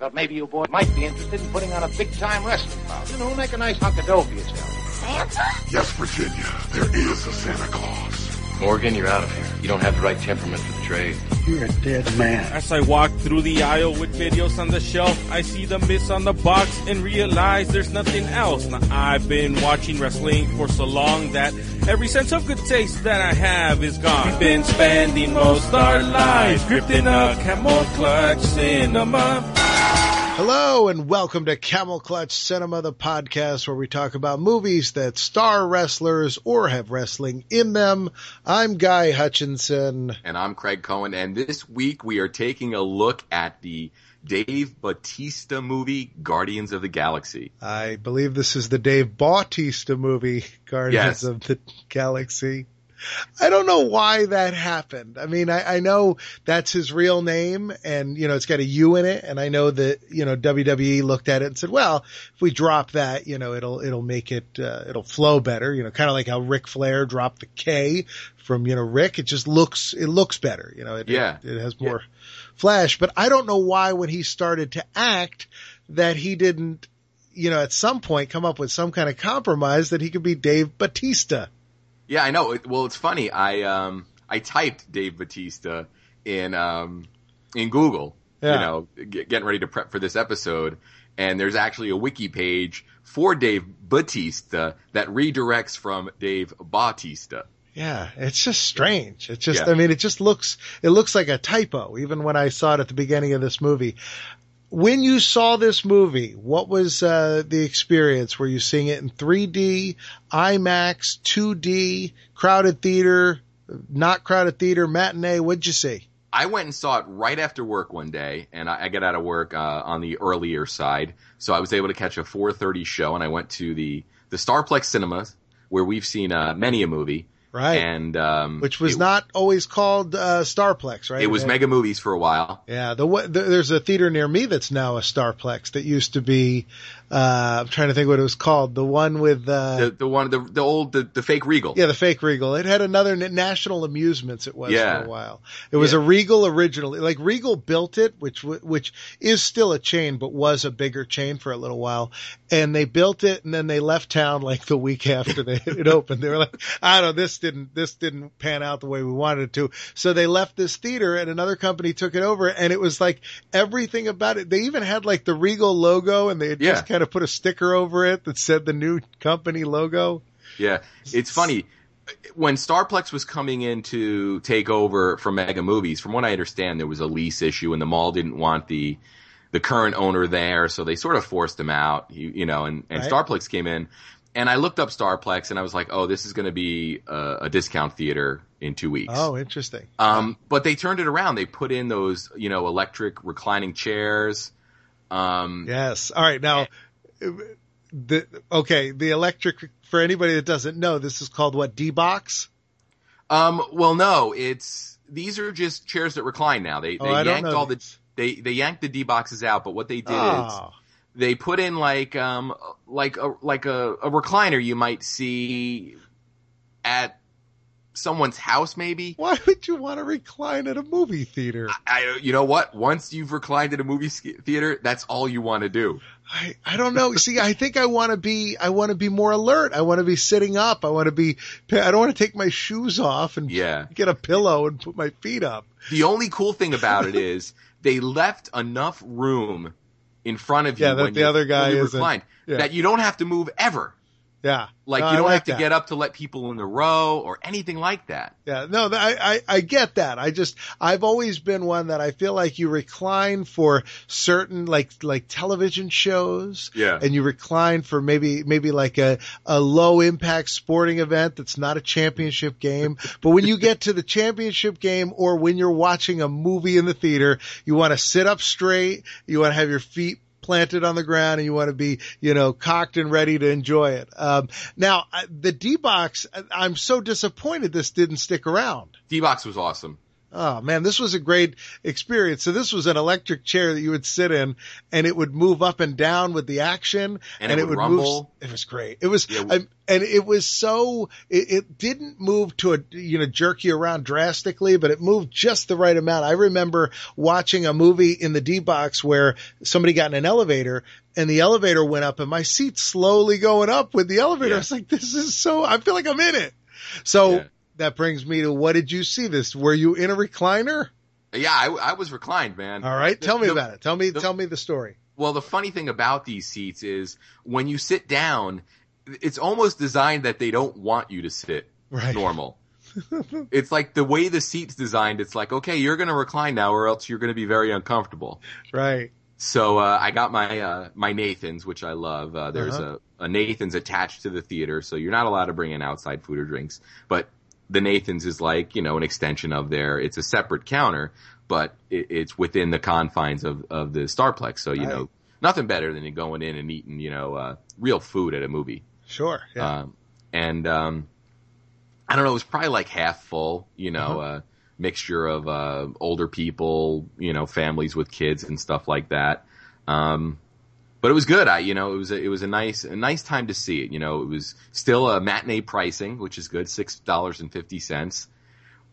Thought maybe you boys might be interested in putting on a big-time wrestling bout. You know, make a nice hunk of dough for yourself. Santa? Yes, Virginia, there is a Santa Claus. Morgan, you're out of here. You don't have the right temperament for the trade. You're a dead man. As I walk through the aisle with videos on the shelf, I see the miss on the box and realize there's nothing else. Now, I've been watching wrestling for so long that every sense of good taste that I have is gone. We've been spending most our lives gripped in a camel clutch cinema. Hello and welcome to Camel Clutch Cinema, the podcast where we talk about movies that star wrestlers or have wrestling in them. I'm Guy Hutchinson. And I'm Craig Cohen. And this week we are taking a look at the Dave Batista movie, Guardians of the Galaxy. I believe this is the Dave Bautista movie, Guardians Yes. of the Galaxy. I don't know why that happened. I mean, I, I know that's his real name and, you know, it's got a U in it. And I know that, you know, WWE looked at it and said, well, if we drop that, you know, it'll, it'll make it, uh, it'll flow better, you know, kind of like how Ric Flair dropped the K from, you know, Rick. It just looks, it looks better, you know, it, Yeah. it, it has more flash, but I don't know why when he started to act that he didn't, you know, at some point come up with some kind of compromise that he could be Dave Batista. Yeah, I know. Well, it's funny. I, um, I typed Dave Batista in, um, in Google, Yeah. you know, get, getting ready to prep for this episode. And there's actually a wiki page for Dave Batista that redirects from Dave Bautista. Yeah, it's just strange. It's just, Yeah. I mean, it just looks, it looks like a typo, even when I saw it at the beginning of this movie. When you saw this movie, what was uh, the experience? Were you seeing it in 3D, IMAX, 2D, crowded theater, not crowded theater, matinee? What'd you see? I went and saw it right after work one day, and I, I get out of work uh, on the earlier side, so I was able to catch a 4:30 show, and I went to the the Starplex Cinemas where we've seen uh, many a movie, Right. and um, Which was it, not always called uh, Starplex, right? It was had- Mega Movies for a while. Yeah, the, the there's a theater near me that's now a Starplex that used to be. Uh, I'm trying to think what it was called. The one with uh, The the one the the old the, the fake Regal. yeah, the fake Regal. It had another National Amusements. It was Yeah. for a while. It was Yeah. a Regal originally. Like Regal built it, which which is still a chain, but was a bigger chain for a little while. And they built it, and then they left town like the week after they, it opened. They were like, I don't know, this didn't this didn't pan out the way we wanted it to. So they left this theater, and another company took it over, and it was like everything about it. They even had like the Regal logo, and they had just kind of put a sticker over it that said the new company logo. Yeah, it's funny. When Starplex was coming in to take over from Mega Movies, from what I understand, there was a lease issue, and the mall didn't want the the current owner there, so they sort of forced him out. You, you know, and, and Right. Starplex came in, and I looked up Starplex, and I was like, oh, this is going to be a, a discount theater in two weeks. Oh, interesting. Um, but they turned it around. They put in those, you know, electric reclining chairs. Um, Yes. All right. Now, the okay, the electric for anybody that doesn't know, this is called what D box. Um, well, no, it's these are just chairs that recline now. They they Oh, yanked all the they they yanked the D boxes out, but what they did is Oh, they put in like um like a like a, a recliner you might see at someone's house maybe. why would you want to recline at a movie theater? I you know what? Once you've reclined at a movie theater, that's all you want to do. I, I don't know. See, I think I want to be, I want to be more alert. I want to be sitting up. I want to be, I don't want to take my shoes off and Yeah. get a pillow and put my feet up. The only cool thing about it is they left enough room in front of you Yeah, that when the other guy reclined yeah. that you don't have to move ever. Yeah. Like No, you don't like have to that. get up to let people in the row or anything like that. Yeah, no, I, I, I get that. I just, I've always been one that I feel like you recline for certain, like, like television shows. Yeah. And you recline for maybe, maybe like a, a low impact sporting event that's not a championship game. But when you get to the championship game or when you're watching a movie in the theater, you want to sit up straight. You want to have your feet planted on the ground and you want to be, you know, cocked and ready to enjoy it. Um, now the D box, I'm so disappointed this didn't stick around. D-Box was awesome. Oh man, this was a great experience. So this was an electric chair that you would sit in and it would move up and down with the action And it would rumble. move. It was great. It was, Yeah. I- um, and it was so, it, it didn't move to a, you know, jerk you around drastically, but it moved just the right amount. I remember watching a movie in the D box where somebody got in an elevator and the elevator went up and my seat slowly going up with the elevator. Yeah. I was like, this is so, I feel like I'm in it. So Yeah. That brings me to what did you see this? Were you in a recliner? Yeah, I, I was reclined, man. All right. Tell me The- about it. Tell me, the- tell me the story. Well, the funny thing about these seats is when you sit down, it's almost designed that they don't want you to sit Right. normal. it's like the way the seat's designed. It's like, okay, you're going to recline now, or else you're going to be very uncomfortable. Right. So uh, I got my uh, my Nathan's, which I love. Uh, there's Uh-huh. a, a Nathan's attached to the theater, so you're not allowed to bring in outside food or drinks. But the Nathan's is like you know an extension of there. It's a separate counter, but it, it's within the confines of of the Starplex. So you Right. know nothing better than going in and eating you know uh, real food at a movie. Sure. Yeah. Um, and um, I don't know, it was probably like half full, you know, Uh-huh. uh, mixture of uh, older people, you know, families with kids and stuff like that. Um, but it was good. I, you know, it was a, it was a nice a nice time to see it. You know, it was still a matinee pricing, which is good, six dollars and fifty cents,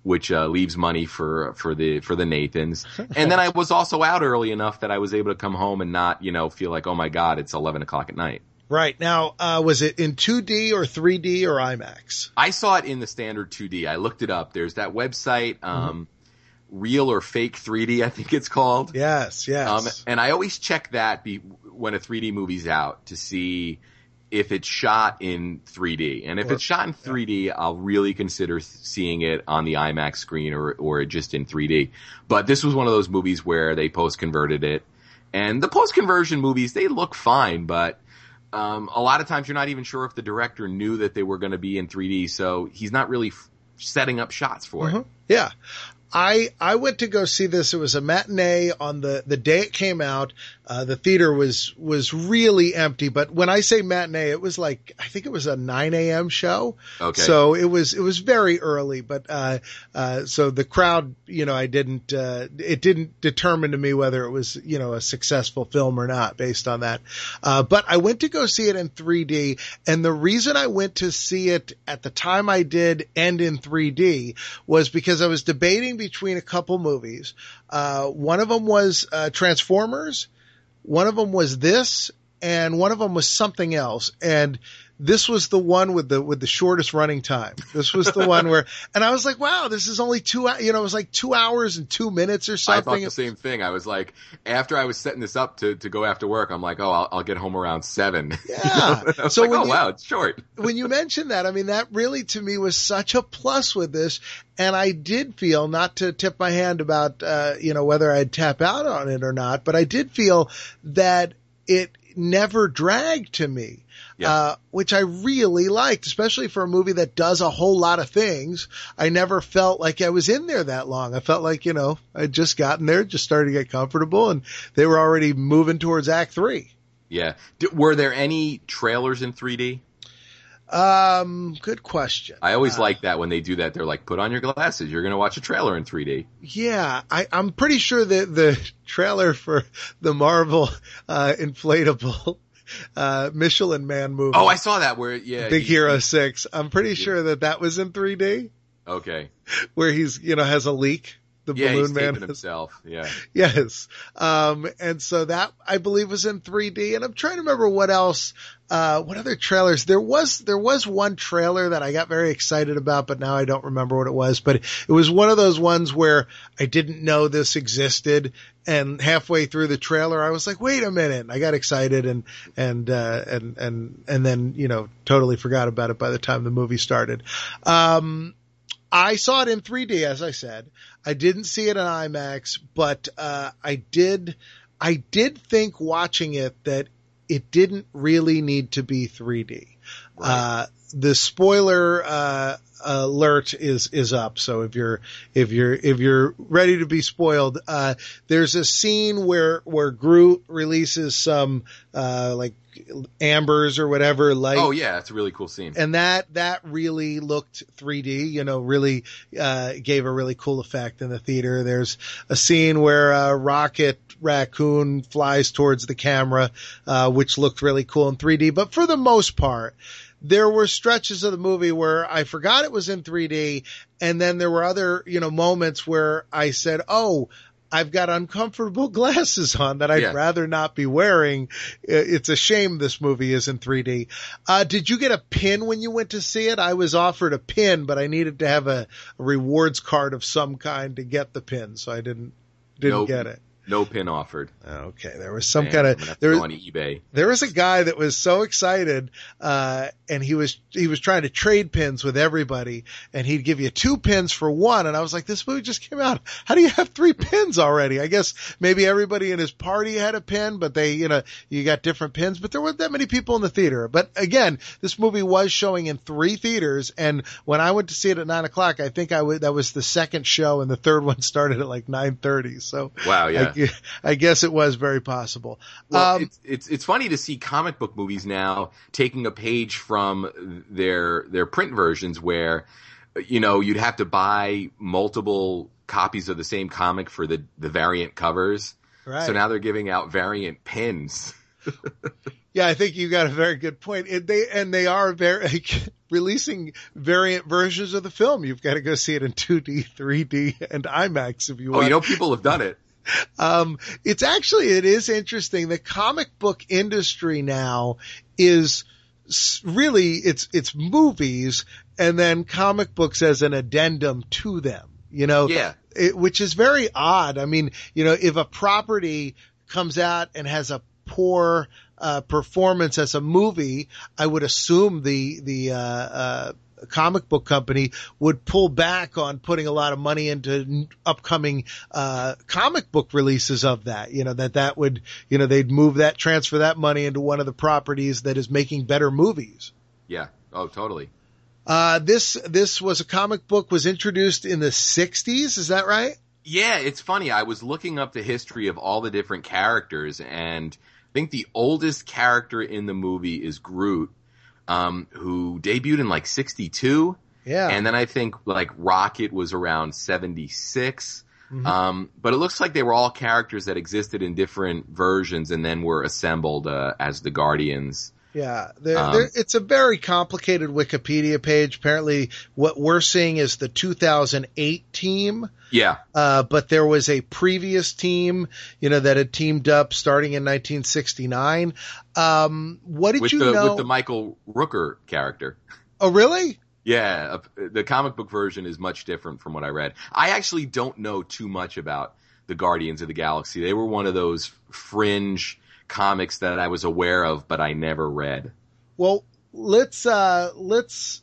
which uh, leaves money for for the for the Nathans. And then I was also out early enough that I was able to come home and not, you know, feel like, oh my god, it's eleven o'clock at night. right. Now, uh, was it in 2D or 3D or IMAX? I saw it in the standard 2D. I looked it up. There's that website, um, Real or Fake 3D, I think it's called. Yes. Yes. Um, and I always check that be, when a 3D movie's out to see if it's shot in 3D. And if Or- it's shot in 3D, I'll really consider seeing it on the IMAX screen or, or just in 3D. But this was one of those movies where they post converted it. And the post conversion movies, they look fine, but um, a lot of times you're not even sure if the director knew that they were going to be in 3D, so he's not really f- setting up shots for Mhm. it. Yeah. I I went to go see this. It was a matinee on the the day it came out. Uh, the theater was was really empty. But when I say matinee, it was like I think it was a 9 a.m. show. Okay. So it was it was very early. But uh, uh, so the crowd, you know, I didn't uh, it didn't determine to me whether it was you know a successful film or not based on that. Uh, but I went to go see it in 3D, and the reason I went to see it at the time I did and in 3D was because I was debating between a couple movies. Uh, one of them was uh, Transformers, one of them was this, and one of them was something else. And this was the one with the with the shortest running time. This was the one where, and I was like, wow, this is only two. You know, it was like two hours and two minutes or I thought something. the same thing. I was like, after I was setting this up to, to go after work, I'm like, oh, I'll, I'll get home around seven. Yeah. I was So like, oh you- wow, it's short. when you mentioned that, I mean, that really to me was such a plus with this. And I did feel, not to tip my hand about, uh, you know, whether I'd tap out on it or not, but I did feel that it never dragged to me. Yeah. Uh, which I really liked, especially for a movie that does a whole lot of things. I never felt like I was in there that long. I felt like, you know, I'd just gotten there, just started to get comfortable and they were already moving towards act three. Yeah. D- were there any trailers in 3D? Um, good question. I always Uh, like that when they do that. They're like, put on your glasses. You're going to watch a trailer in 3D. Yeah, I, I'm pretty sure that the trailer for the Marvel uh, inflatable uh, Michelin Man movie, Oh, I saw that where, yeah. Big he- Hero Six. I'm pretty sure that that was in 3D, Okay. where he's you know has a leak. The Yeah, balloon man himself. Yeah. Yes. Um, and so that I believe was in 3D and I'm trying to remember what else, uh, what other trailers there was, there was one trailer that I got very excited about, but now I don't remember what it was, but it was one of those ones where I didn't know this existed. And halfway through the trailer, I was like, wait a minute. And I got excited and, and, uh, and, and, and then, you know, totally forgot about it by the time the movie started. Um, I saw it in 3D, as I said. I didn't see it in IMAX, but uh, I did. I did think watching it that it didn't really need to be 3D. Uh, the spoiler, uh, alert is is up. So if you're if you're if you're ready to be spoiled, uh, there's a scene where where Groot releases some uh, like ambers or whatever light. Oh yeah, it's a really cool scene. And that that really looked 3D. You know, really uh, gave a really cool effect in the theater. There's a scene where uh, Rocket Raccoon flies towards the camera, uh, which looked really cool in 3D. But for the most part there were stretches of the movie where I forgot it was in 3D. And then there were other, you know, moments where I said, Oh, I've got uncomfortable glasses on that I'd Yeah. rather not be wearing. It's a shame this movie is in 3D. Uh, did you get a pin when you went to see it? I was offered a pin, but I needed to have a, a rewards card of some kind to get the pin, so I didn't didn't Nope. get it. No pin offered. Okay, there was some Man, kind of gonna have to there was on eBay. there was a guy that was so excited, uh, and he was, he was trying to trade pins with everybody and he'd give you two pins for one. And I was like, this movie just came out. How do you have three pins already? I guess maybe everybody in his party had a pin, but they, you know, you got different pins, but there weren't that many people in the theater. But again, this movie was showing in three theaters. And when I went to see it at nine o'clock, I think I would, that was the second show and the third one started at like 930. So Wow, yeah. I, I guess it was very possible. Well, Um, it's, it's it's funny to see comic book movies now taking a page from their their print versions, where you know you'd have to buy multiple copies of the same comic for the the variant covers. right. So now they're giving out variant pins. Yeah, I think you got a very good point. It, they and they are very releasing variant versions of the film. You've got to go see it in 2D, 3D, and IMAX if you want. Oh, you know people have done it. Um, it's actually it is interesting. The comic book industry now is really it's it's movies and then comic books as an addendum to them. You know, Yeah. it, which is very odd. I mean, you know, if a property comes out and has a poor uh, performance as a movie, I would assume the the uh, uh, comic book company would pull back on putting a lot of money into upcoming uh, comic book releases of that. You know that that would you know they'd move that transfer that money into one of the properties that is making better movies. Yeah. Oh, totally. Uh, this this was a comic book was introduced in the '60s. Is that right? Yeah, it's funny. I was looking up the history of all the different characters, and I think the oldest character in the movie is Groot, um, who debuted in like '62, Yeah. and then I think like Rocket was around '76. Mhm. Um, but it looks like they were all characters that existed in different versions and then were assembled uh, as the Guardians. Yeah, there, Um, there, it's a very complicated Wikipedia page. Apparently, what we're seeing is the 2008 team, Yeah, uh, but there was a previous team, you know, that had teamed up starting in 1969. Um, what did with you the know? with the Michael Rooker character. oh, really? Yeah, uh, the comic book version is much different from what I read. I actually don't know too much about the Guardians of the Galaxy. They were one of those fringe comics that I was aware of, but I never read. Well, let's uh, let's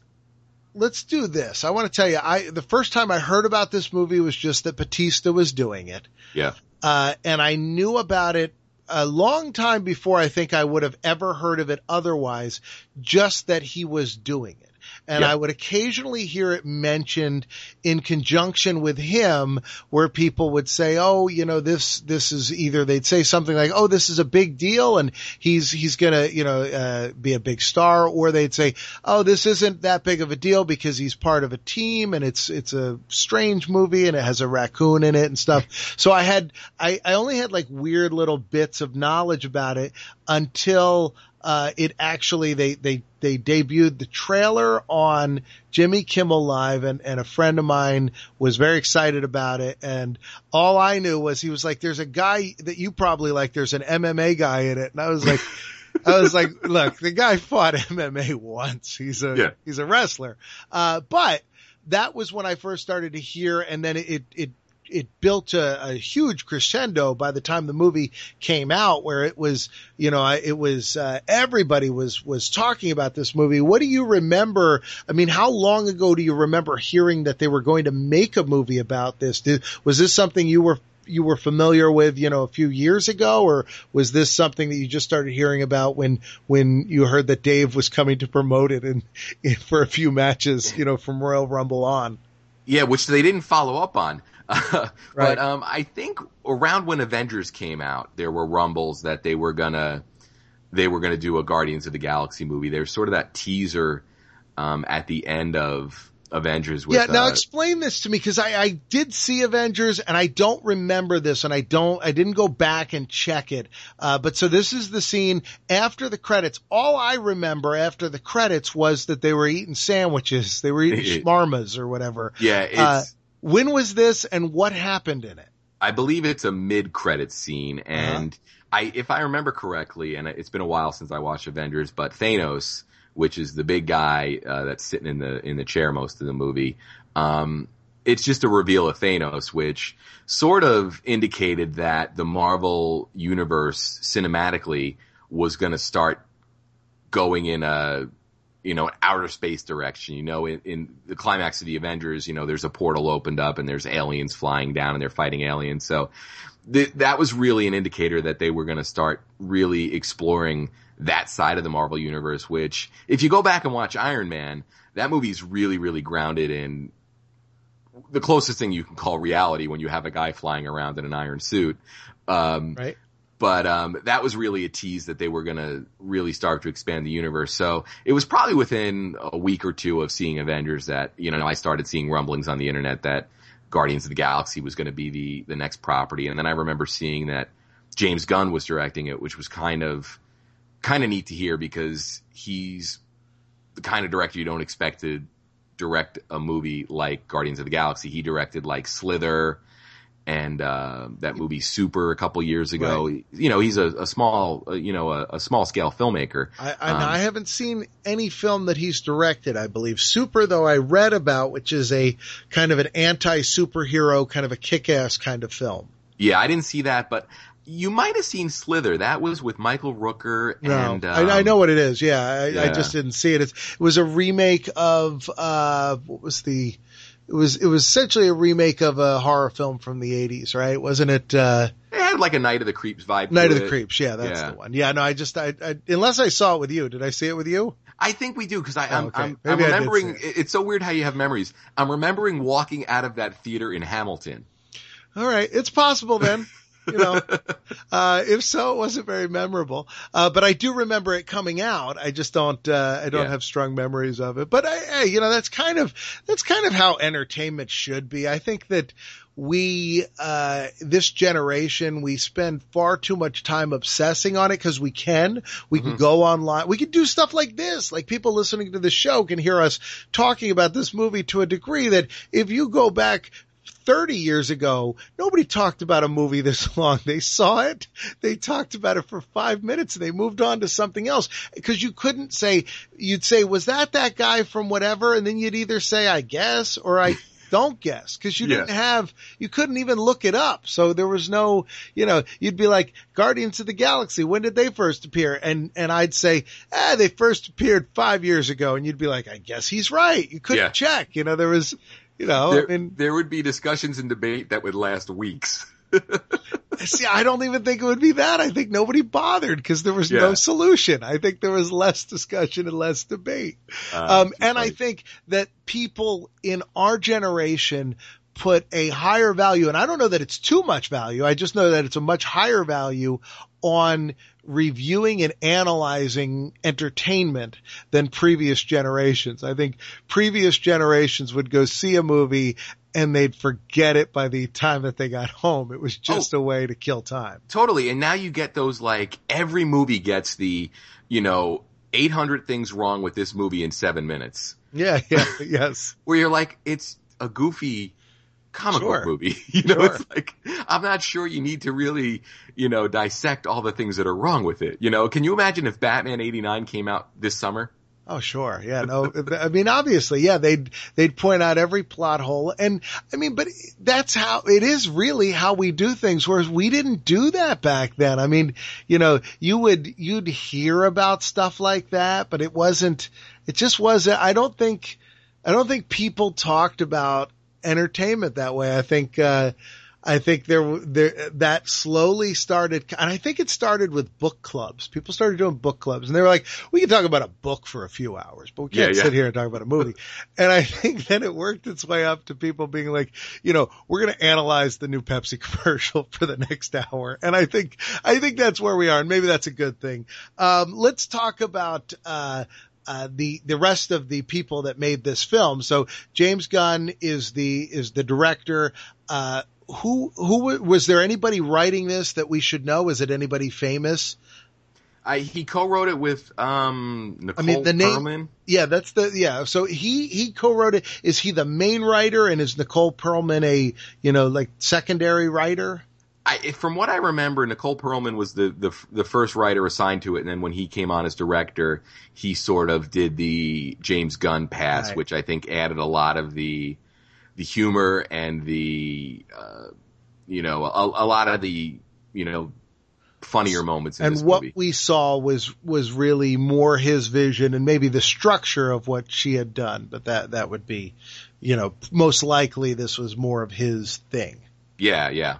let's do this. I want to tell you, I the first time I heard about this movie was just that Batista was doing it. Yeah. uh, and I knew about it a long time before I think I would have ever heard of it otherwise, just that he was doing it. And Yeah. I would occasionally hear it mentioned in conjunction with him where people would say, Oh, you know, this, this is either they'd say something like, Oh, this is a big deal and he's, he's gonna, you know, uh, be a big star or they'd say, Oh, this isn't that big of a deal because he's part of a team and it's, it's a strange movie and it has a raccoon in it and stuff. So I had, I, I only had like weird little bits of knowledge about it until, uh, it actually, they, they, they debuted the trailer on Jimmy Kimmel Live and, and a friend of mine was very excited about it. And all I knew was he was like, there's a guy that you probably like, there's an MMA guy in it. And I was like, I was like, look, the guy fought MMA once. He's a, Yeah. he's a wrestler. Uh, but that was when I first started to hear and then it, it, it built a, a huge crescendo by the time the movie came out where it was, you know, it was, uh, everybody was, was talking about this movie. What do you remember? I mean, how long ago do you remember hearing that they were going to make a movie about this? Did, was this something you were you were familiar with, you know, a few years ago, or was this something that you just started hearing about when when you heard that Dave was coming to promote it and for a few matches, you know, from Royal Rumble on? Yeah, which they didn't follow up on. Right. But um, I think around when Avengers came out, there were rumbles that they were gonna they were gonna do a Guardians of the Galaxy movie. There's sort of that teaser um, at the end of Avengers. With, yeah, now uh, explain this to me because I, I did see Avengers and I don't remember this and I don't I didn't go back and check it. Uh, but so this is the scene after the credits. All I remember after the credits was that they were eating sandwiches, they were eating shawarmas or whatever. yeah, it's. Uh, when was this and what happened in it? I believe it's a mid-credit scene, Uh-huh. and I, if I remember correctly, and it's been a while since I watched Avengers, but Thanos, which is the big guy uh, that's sitting in the in the chair most of the movie, um, it's just a reveal of Thanos, which sort of indicated that the Marvel universe cinematically was going to start going in a you know, an outer space direction. You know, in, in the climax of the Avengers, you know, there's a portal opened up and there's aliens flying down and they're fighting aliens. So th- that was really an indicator that they were going to start really exploring that side of the Marvel universe, which if you go back and watch Iron Man, that movie's really, really grounded in the closest thing you can call reality when you have a guy flying around in an iron suit. Um, Right. But um, that was really a tease that they were going to really start to expand the universe. So it was probably within a week or two of seeing Avengers that you know I started seeing rumblings on the internet that Guardians of the Galaxy was going to be the the next property, and then I remember seeing that James Gunn was directing it, which was kind of kind of neat to hear because he's the kind of director you don't expect to direct a movie like Guardians of the Galaxy. He directed like Slither and uh, that movie Super a couple years ago. You know, he's a, a small, uh, you know, a, a small scale filmmaker. I, I, Um, I haven't seen any film that he's directed. I believe Super, though, I read about, which is a kind of an anti-superhero, kind of a kick-ass kind of film. Yeah, I didn't see that, but you might have seen Slither. That was with Michael Rooker No, and I, I um, know what it is. Yeah, I, I just didn't see it. It's, it was a remake of uh, what was the? It was it was essentially a remake of a horror film from the '80s, right? Wasn't it? Uh, It had like a Night of the Creeps vibe. to Night of the it. Creeps. Yeah, that's Yeah. the one. Yeah, no, I just I, I unless I saw it with you. Did I see it with you? I think we do because I'm, Oh, okay. I'm, I'm I remembering. it- It's so weird how you have memories. I'm remembering walking out of that theater in Hamilton. All right, it's possible then. You know, uh, if so, it wasn't very memorable. Uh, but I do remember it coming out. I just don't, uh, I don't Yeah. have strong memories of it. But I, hey, you know, that's kind of, that's kind of how entertainment should be. I think that we, uh, this generation, we spend far too much time obsessing on it because we can. We can go online. We can do stuff like this. Like people listening to the show can hear us talking about this movie to a degree that if you go back 30 years ago, nobody talked about a movie this long. They saw it, they talked about it for five minutes, and they moved on to something else. Because you couldn't say, you'd say, was that that guy from whatever? And then you'd either say, I guess, or I don't guess. Because you Yeah. didn't have, you couldn't even look it up. So there was no, you know, you'd be like, Guardians of the Galaxy, when did they first appear? And, and I'd say, ah, they first appeared five years ago. And you'd be like, I guess he's right. You couldn't Yeah. check. You know, there was, you know, there, I mean, there would be discussions and debate that would last weeks. See, I don't even think it would be that. I think nobody bothered because there was no solution. I think there was less discussion and less debate. Uh, Um, and I think that people in our generation put a higher value, and I don't know that it's too much value. I just know that it's a much higher value on reviewing and analyzing entertainment than previous generations. I think previous generations would go see a movie and they'd forget it by the time that they got home. It was just oh. a way to kill time. Totally. And now you get those like every movie gets the, you know, 800 things wrong with this movie in seven minutes. Yeah, yeah, yes. Where you're like, it's a goofy comic Sure. book movie. You know, Sure. it's like, I'm not sure you need to really, you know, dissect all the things that are wrong with it. You know, can you imagine if Batman 89 came out this summer? Oh, sure. Yeah. No, I mean, obviously, yeah, they'd, they'd point out every plot hole. And I mean, but that's how it is really how we do things. Whereas we didn't do that back then. I mean, you know, you would, you'd hear about stuff like that, but it wasn't, it just wasn't, I don't think, I don't think people talked about entertainment that way. I think, uh, I think there, there, that slowly started, and I think it started with book clubs. People started doing book clubs and they were like, we can talk about a book for a few hours, but we can't Yeah, yeah. sit here and talk about a movie. and I think then it worked its way up to people being like, you know, we're going to analyze the new Pepsi commercial for the next hour. And I think, I think that's where we are. And maybe that's a good thing. Um, let's talk about, uh, uh, the the rest of the people that made this film. So James Gunn is the is the director. Uh, who who was there anybody writing this that we should know? Is it anybody famous? I, he co-wrote it with um, Nicole mean, the name- Perlman. Yeah, that's the yeah. So he he co-wrote it. Is he the main writer and is Nicole Perlman a you know like secondary writer? I, from what I remember, Nicole Perlman was the, the the first writer assigned to it, and then when he came on as director, he sort of did the James Gunn pass, Right. which I think added a lot of the the humor and the uh, you know a, a lot of the you know funnier moments in and what movie. we saw was was really more his vision and maybe the structure of what she had done. But that that would be, you know, most likely this was more of his thing. yeah, yeah.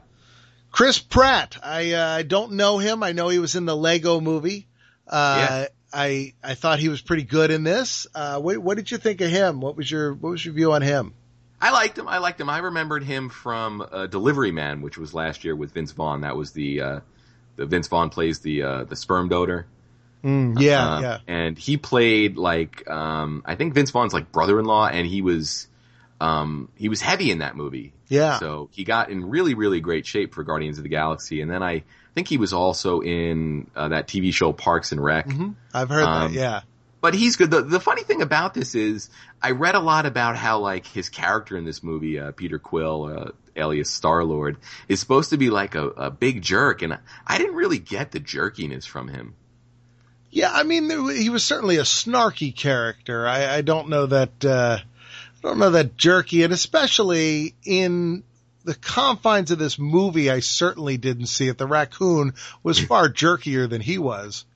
Chris Pratt. I uh, don't know him. I know he was in the Lego movie. Uh, I I thought he was pretty good in this. Uh, what, what did you think of him? What was your what was your view on him? I liked him. I liked him. I remembered him from uh, Delivery Man, which was last year with Vince Vaughn. That was the uh, the Vince Vaughn plays the uh, the sperm donor. Mm, yeah, Uh, yeah. And he played like um, I think Vince Vaughn's like brother-in-law, and he was um, he was heavy in that movie. Yeah. So he got in really really great shape for Guardians of the Galaxy, and then I think he was also in uh, that TV show Parks and Rec. I've heard um, that. Yeah. But he's good. The, the funny thing about this is, I read a lot about how like his character in this movie, uh, Peter Quill, uh, alias Star Lord, is supposed to be like a, a big jerk, and I didn't really get the jerkiness from him. Yeah, I mean, he was certainly a snarky character. I, I don't know that, uh, I don't know that jerky, and especially in the confines of this movie, I certainly didn't see it. The raccoon was far jerkier than he was.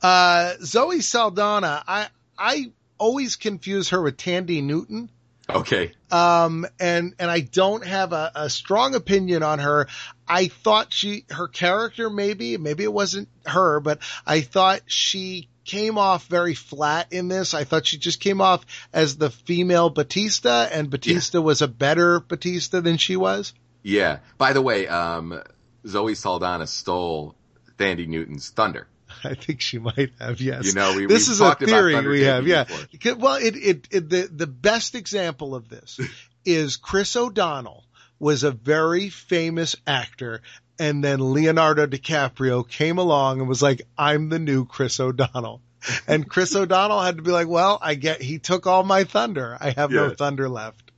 Uh, Zoe Saldana, I, I always confuse her with Thandie Newton. Okay. Um, and, and I don't have a, a strong opinion on her. I thought she, her character maybe, maybe it wasn't her, but I thought she came off very flat in this. I thought she just came off as the female Batista and Batista was a better Batista than she was. Yeah. By the way, um, Zoe Saldana stole Thandie Newton's thunder. I think she might have, yes. You know, we- this is a theory we have, yeah. before. Well, it, it, it, the, the best example of this is Chris O'Donnell was a very famous actor and then Leonardo DiCaprio came along and was like, I'm the new Chris O'Donnell. And Chris O'Donnell had to be like, well, I get, he took all my thunder. I have no thunder left.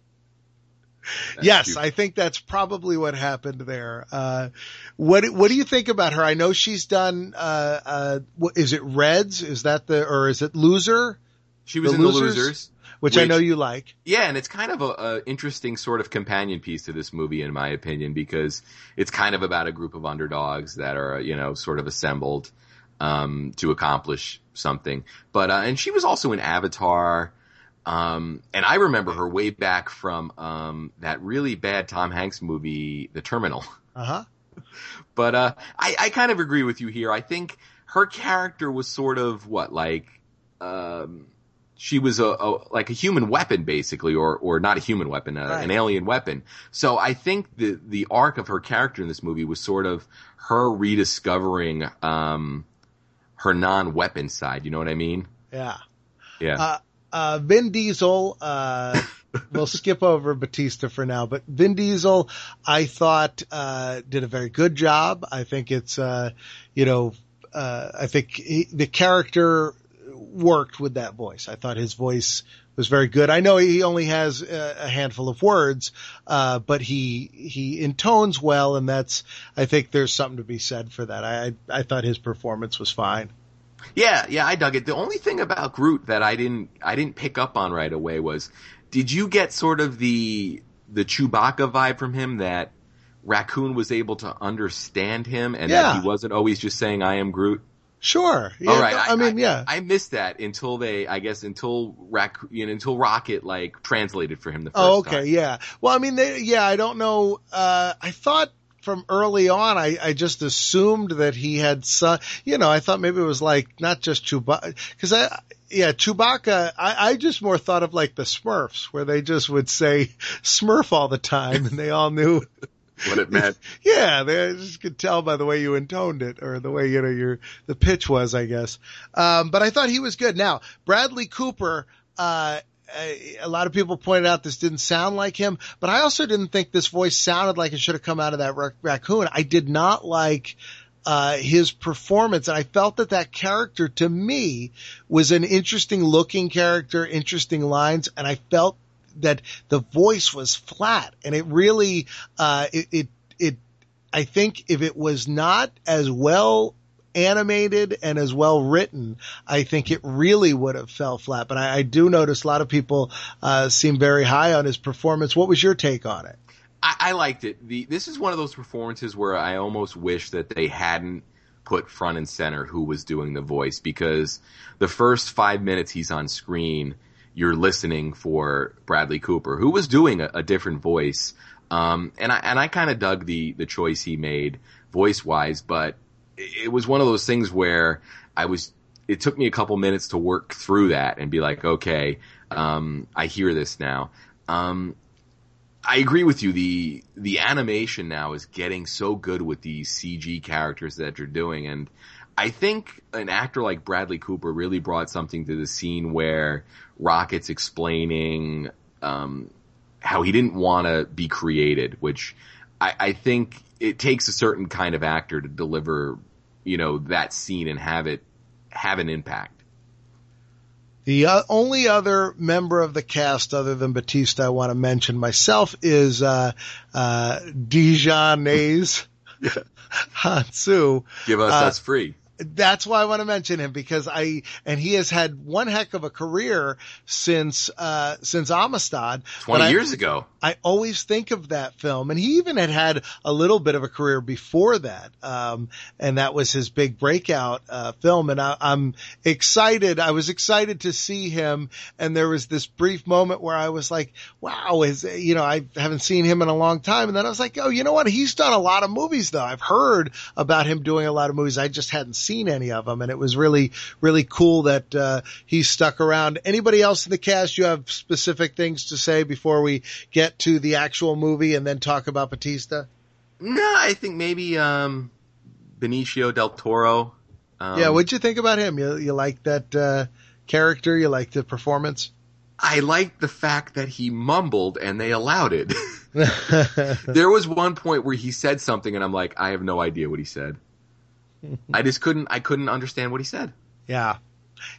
That's yes, cute. I think that's probably what happened there. Uh, what what do you think about her? I know she's done. Uh, uh, what, is it Reds? Is that the or is it Loser? She was The in the Losers? Which, I know you like. Yeah, and it's kind of a, a interesting sort of companion piece to this movie, in my opinion, because it's kind of about a group of underdogs that are, you know, sort of assembled um, to accomplish something. But uh, and she was also in Avatar, um, and I remember her way back from um, that really bad Tom Hanks movie, The Terminal. Uh huh. But uh, I, I kind of agree with you here. I think her character was sort of what like um, she was a, a like a human weapon basically, or or not a human weapon, uh, Right. an alien weapon. So I think the the arc of her character in this movie was sort of her rediscovering um, her non weapon side. You know what I mean? Yeah. Yeah. Uh, uh, Vin Diesel, uh, we'll skip over Batista for now, but Vin Diesel, I thought, uh, did a very good job. I think it's, uh, you know, uh, I think he, the character worked with that voice. I thought his voice was very good. I know he only has a, handful of words, uh, but he, he intones well and that's, I think there's something to be said for that. I, I thought his performance was fine. Yeah, yeah, I dug it. The only thing about Groot that I didn't I didn't pick up on right away was did you get sort of the the Chewbacca vibe from him that Raccoon was able to understand him and Yeah. that he wasn't always just saying I am Groot? Sure. Yeah, All right. no, I, mean, yeah. I missed that until they, I guess, until Rac- you know, until Rocket like translated for him the first oh, okay. time. Yeah. Well, I mean, they, yeah, I don't know. Uh, I thought from early on, I, I just assumed that he had some, you know, I thought maybe it was like not just Chewbacca, cause I, yeah, Chewbacca, I, I just more thought of like the Smurfs where they just would say Smurf all the time and they all knew. What it meant. Yeah, they just could tell by the way you intoned it or the way, you know, your, the pitch was, I guess. Um, but I thought he was good. Now, Bradley Cooper, uh, a lot of people pointed out this didn't sound like him, but I also didn't think this voice sounded like it should have come out of that rac- raccoon. I did not like, uh, his performance. And I felt that that character to me was an interesting looking character, interesting lines. And I felt that the voice was flat and it really, uh, it, it, it, I think if it was not as well animated and as well written, I think it really would have fell flat. But I, I do notice a lot of people, uh, seem very high on his performance. What was your take on it? I, I liked it. The this is one of those performances where I almost wish that they hadn't put front and center who was doing the voice because the first five minutes he's on screen, you're listening for Bradley Cooper, who was doing a, a different voice. Um, and I and I kind of dug the the choice he made voice wise, but it was one of those things where I was. It took me a couple minutes to work through that and be like, okay, um, I hear this now. Um, I agree with you. The the animation now is getting so good with these CG characters that you're doing, and I think an actor like Bradley Cooper really brought something to the scene where Rocket's explaining um, how he didn't want to be created, which I, I think it takes a certain kind of actor to deliver, you know, that scene and have it have an impact. The uh, only other member of the cast other than Batista I want to mention myself is uh, uh, Dijonais Hounsou. Give us Uh, that's free. That's why I want to mention him because I and he has had one heck of a career since uh since Amistad. but Twenty I- years ago. I always think of that film, and he even had had a little bit of a career before that, um, and that was his big breakout uh, film. And I, I'm excited. I was excited to see him, and there was this brief moment where I was like, "Wow!" Is you know I haven't seen him in a long time, and then I was like, "Oh, you know what? He's done a lot of movies, though. I've heard about him doing a lot of movies. I just hadn't seen any of them, and it was really, really cool that uh, he stuck around. Anybody else in the cast? You have specific things to say before we get to the actual movie and then talk about Batista? No, I think maybe um, Benicio del Toro. Um, yeah, what'd you think about him? You you like that uh, character? You like the performance? I liked the fact that he mumbled and they allowed it. there was one point where he said something and I'm like, I have no idea what he said. I just couldn't I couldn't understand what he said. yeah,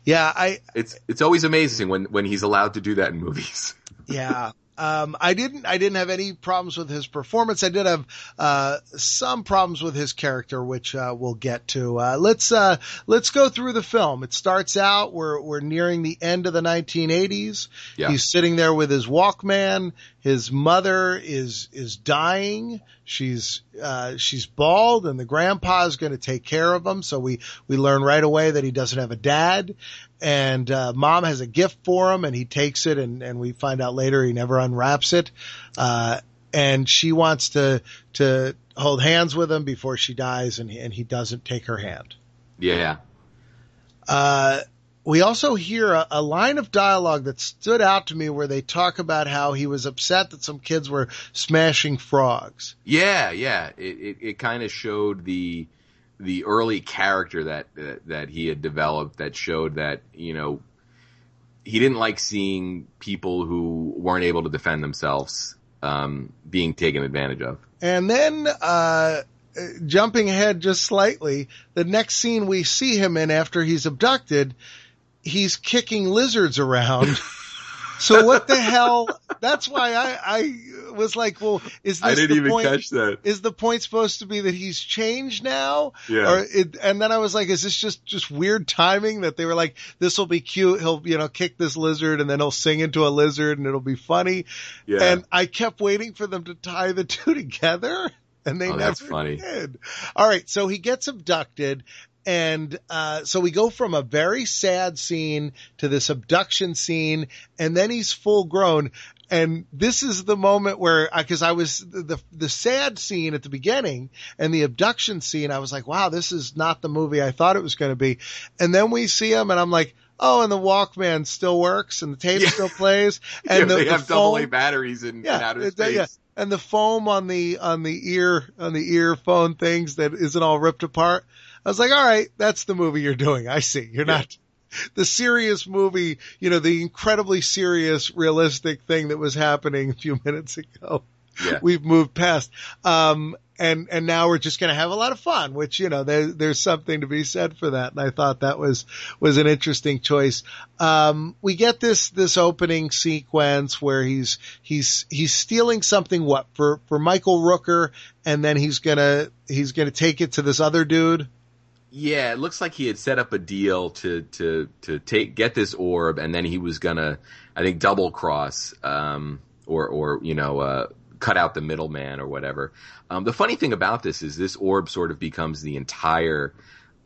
yeah. I It's it's always amazing when when he's allowed to do that in movies. yeah. Um, I didn't, I didn't have any problems with his performance. I did have, uh, some problems with his character, which, uh, we'll get to. Uh, let's, uh, let's go through the film. It starts out, we're, we're nearing the end of the 1980s. Yeah. He's sitting there with his Walkman. His mother is, is dying. She's, uh, she's bald and the grandpa is going to take care of him. So we, we learn right away that he doesn't have a dad and uh, mom has a gift for him and he takes it and, and we find out later he never unwraps it uh, and she wants to to hold hands with him before she dies and he, and he doesn't take her hand Yeah. uh, we also hear a, a line of dialogue that stood out to me where they talk about how he was upset that some kids were smashing frogs Yeah, yeah. It it, it kind of showed the the early character that, that that he had developed that showed that, you know, he didn't like seeing people who weren't able to defend themselves um, being taken advantage of. And then, uh, jumping ahead just slightly, the next scene we see him in after he's abducted, he's kicking lizards around. so what the hell? That's why I, I was like, well, is this I didn't the even point? catch that. Is the point supposed to be that he's changed now? Yeah. Or it, and then I was like, is this just, just weird timing that they were like, this will be cute. He'll, you know, kick this lizard and then he'll sing into a lizard and it'll be funny. Yeah. And I kept waiting for them to tie the two together. And they Oh, never did. All right. So he gets abducted and uh, so we go from a very sad scene to this abduction scene, and then he's full grown. And this is the moment where, because I was the the sad scene at the beginning and the abduction scene, I was like, wow, this is not the movie I thought it was going to be. And then we see him, and I'm like, oh, and the Walkman still works, and the tape Yeah. still plays, and yeah, the, they the have double A batteries in, in outer space. yeah. And the foam on the on the ear on the earphone things that isn't all ripped apart. I was like, all right, that's the movie you're doing. I see. You're Yeah. not the serious movie, you know, the incredibly serious, realistic thing that was happening a few minutes ago. Yeah. We've moved past. Um, and, and now we're just going to have a lot of fun, which, you know, there, there's something to be said for that. And I thought that was, was an interesting choice. Um, we get this, this opening sequence where he's, he's, he's stealing something what for, for Michael Rooker and then he's gonna, he's gonna take it to this other dude. Yeah, it looks like he had set up a deal to to to take get this orb, and then he was gonna, I think, double cross, um, or or you know, uh, cut out the middleman or whatever. Um, the funny thing about this is this orb sort of becomes the entire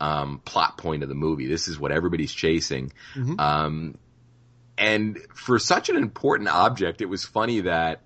um, plot point of the movie. This is what everybody's chasing. Mhm. Um, and for such an important object, it was funny that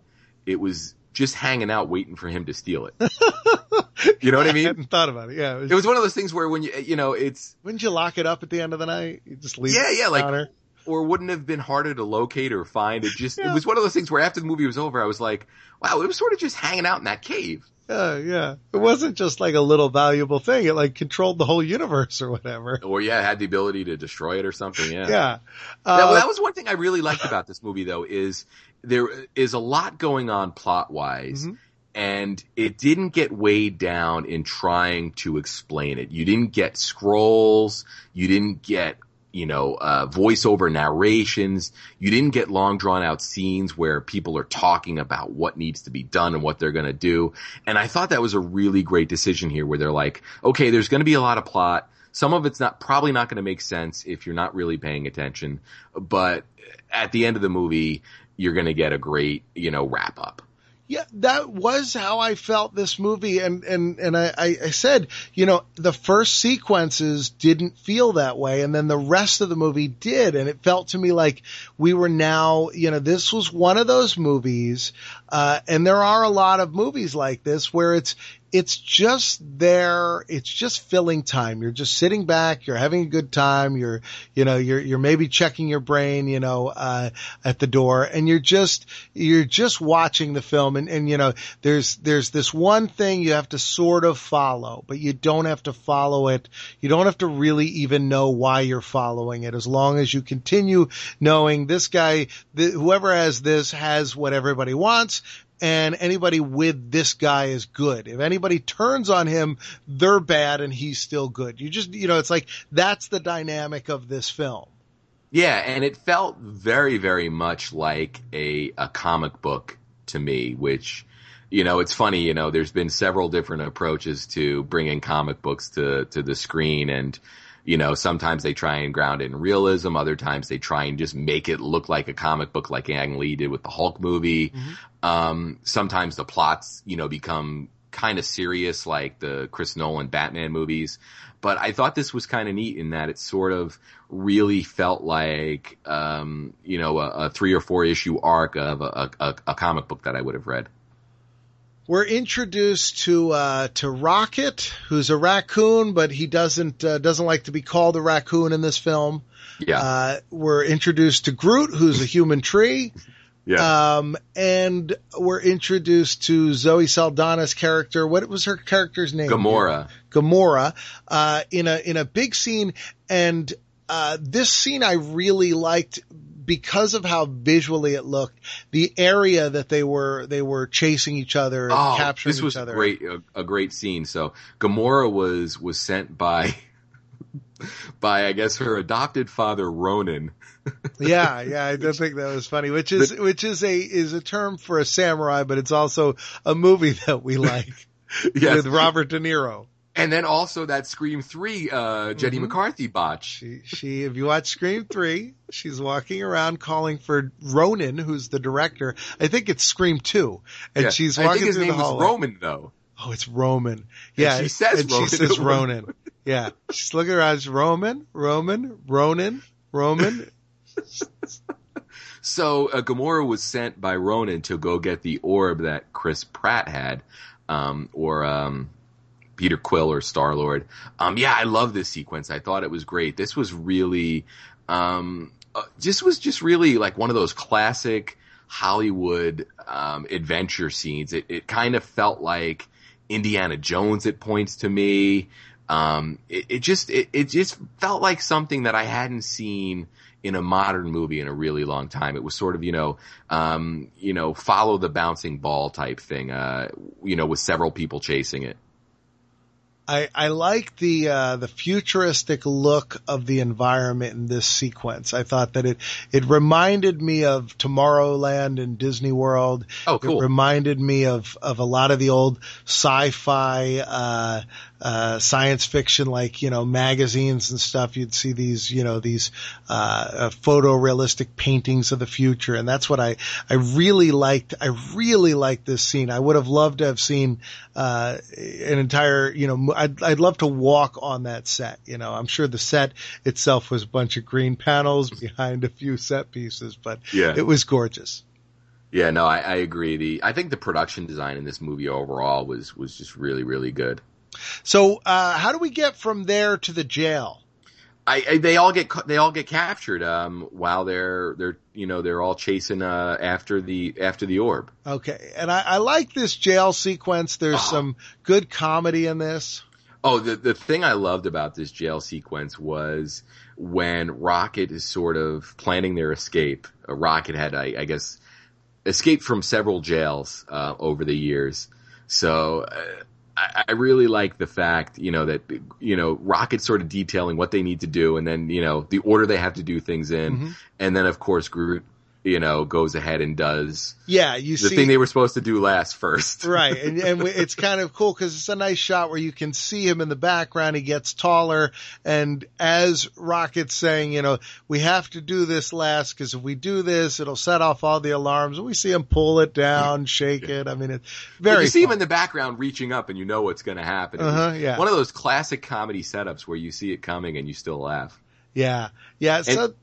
it was just hanging out waiting for him to steal it. you know what I I mean? hadn't thought about it. Yeah. It was, It was one of those things where when you, you know, it's, wouldn't you lock it up at the end of the night? You just leave Yeah, it yeah, like- counter? Or wouldn't have been harder to locate or find. It just, Yeah. it was one of those things where after the movie was over, I was like, wow, it was sort of just hanging out in that cave. Yeah, yeah. It wasn't just like a little valuable thing. It like controlled the whole universe or whatever. Or yeah, it had the ability to destroy it or something. Yeah. Yeah. That, Uh, that was one thing I really liked about this movie though, is there is a lot going on plot wise. Mhm. And it didn't get weighed down in trying to explain it. You didn't get scrolls. You didn't get, you know, uh, voiceover narrations. You didn't get long drawn out scenes where people are talking about what needs to be done and what they're going to do. And I thought that was a really great decision here where they're like, okay, there's going to be a lot of plot. Some of it's not, probably not going to make sense if you're not really paying attention. But at the end of the movie, you're going to get a great, you know, wrap up. Yeah, that was how I felt this movie, and and and I, I said, you know, the first sequences didn't feel that way, and then the rest of the movie did, and it felt to me like we were now, you know, this was one of those movies, uh, and there are a lot of movies like this where it's it's just there. It's just filling time. You're just sitting back. You're having a good time. You're, you know, you're, you're maybe checking your brain, you know, uh, at the door and you're just, you're just watching the film. And, and, you know, there's, there's this one thing you have to sort of follow, but you don't have to follow it. You don't have to really even know why you're following it as long as you continue knowing this guy, whoever has this has what everybody wants and anybody with this guy is good. If anybody turns on him, they're bad and he's still good. You just, you know, it's like that's the dynamic of this film. Yeah, and it felt very, very much like a, a comic book to me, which, you know, it's funny, you know, there's been several different approaches to bringing comic books to, to the screen and, you know, sometimes they try and ground it in realism. Other times they try and just make it look like a comic book like Ang Lee did with the Hulk movie. Um, sometimes the plots, you know, become kind of serious like the Chris Nolan Batman movies. But I thought this was kind of neat in that it sort of really felt like, um, you know, a, a three or four issue arc of a, a, a comic book that I would have read. We're introduced to uh, to Rocket, who's a raccoon, but he doesn't uh, doesn't like to be called a raccoon in this film. Yeah. Uh, we're introduced to Groot, who's a human tree. yeah. Um, and we're introduced to Zoe Saldana's character. What was her character's name? Gamora. Gamora, uh, in a, in a big scene. And, uh, this scene I really liked because of how visually it looked. The area that they were, they were chasing each other and Oh, capturing this was each other. great, a, a great scene. So Gamora was was sent by by I guess her adopted father Ronan. yeah, yeah, I do think that was funny. Which is which is a is a term for a samurai, but it's also a movie that we like Yes. with Robert De Niro. And then also that Scream Three uh, Jenny Mhm. McCarthy botch. She, she, if you watch Scream 3, she's walking around calling for Ronan, who's the director. I think it's Scream 2. And Yeah. she's I walking think his through name the hallway. Roman though. Oh, it's Roman. Yeah, she says and Ronan. She says Ronan. Yeah, she's looking around. It's Roman, Roman, Ronan, Roman. So uh, Gamora was sent by Ronan to go get the orb that Chris Pratt had, um, or um, Peter Quill or Star Lord. Um, yeah, I love this sequence. I thought it was great. This was really, um, uh, this was just really like one of those classic Hollywood um, adventure scenes. It, it kind of felt like Indiana Jones at points to me. Um, it, it just it, it just felt like something that I hadn't seen in a modern movie in a really long time. It was sort of, you know, um, you know, follow the bouncing ball type thing, uh, you know, with several people chasing it. I, I like the uh, the futuristic look of the environment in this sequence. I thought that it it reminded me of Tomorrowland and Disney World. Oh, cool. It reminded me of of a lot of the old sci-fi uh, uh, science fiction, like you know magazines and stuff. You'd see these you know these uh, uh, photorealistic paintings of the future, and that's what I I really liked. I really liked this scene. I would have loved to have seen uh, an entire you know I'd, I'd love to walk on that set. You know, I'm sure the set itself was a bunch of green panels behind a few set pieces, but Yeah. it was gorgeous. Yeah, no, I, I agree. The I think the production design in this movie overall was was just really really good. So, uh, how do we get from there to the jail? I, I they all get they all get captured um, while they're they're you know they're all chasing uh, after the after the orb. Okay. And I, I like this jail sequence. There's Ah. some good comedy in this. Oh, the the thing I loved about this jail sequence was when Rocket is sort of planning their escape. Uh, Rocket had, I, I guess, escaped from several jails uh, over the years. So uh, I, I really like the fact, you know, that you know Rocket sort of detailing what they need to do, and then you know the order they have to do things in, mm-hmm. and then of course Groot, you know, goes ahead and does Yeah. You the see. thing they were supposed to do last first. Right, and, and it's kind of cool because it's a nice shot where you can see him in the background. He gets taller, and as Rocket's saying, you know, we have to do this last because if we do this, it'll set off all the alarms. And we see him pull it down, shake it. I mean, it's But very. you see him in the background reaching up, and you know what's going to happen. Uh-huh, yeah. One of those classic comedy setups where you see it coming and you still laugh. yeah, yeah. So And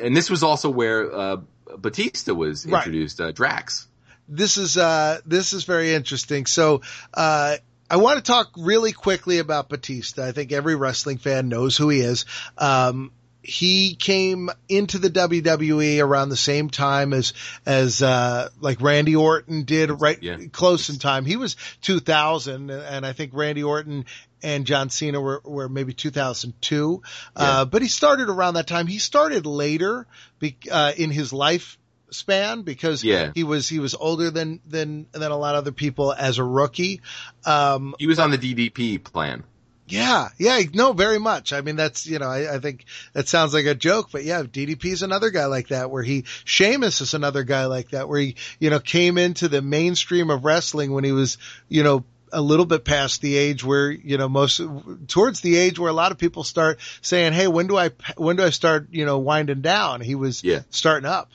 this was also where uh, Batista was Right. introduced, uh, Drax. this is uh this is very interesting. So uh I want to talk really quickly about Batista. I think every wrestling fan knows who he is. Um he came into the WWE around the same time as as uh like Randy Orton did right Yeah. close in time. He was 2000 and I think Randy Orton and John Cena were, were maybe 2002. Uh, but he started around that time. He started later be, uh, in his life span because Yeah. he was he was older than than than a lot of other people as a rookie. Um, He was on the DDP plan. yeah, yeah, no, very much. I mean, that's you know, I, I think that sounds like a joke, but yeah, DDP is another guy like that. Where he, Sheamus is another guy like that, where he, you know, came into the mainstream of wrestling when he was, you know. A little bit past the age where, you know, most, towards the age where a lot of people start saying, Hey, when do I, when do I start, you know, winding down? He was Yeah. starting up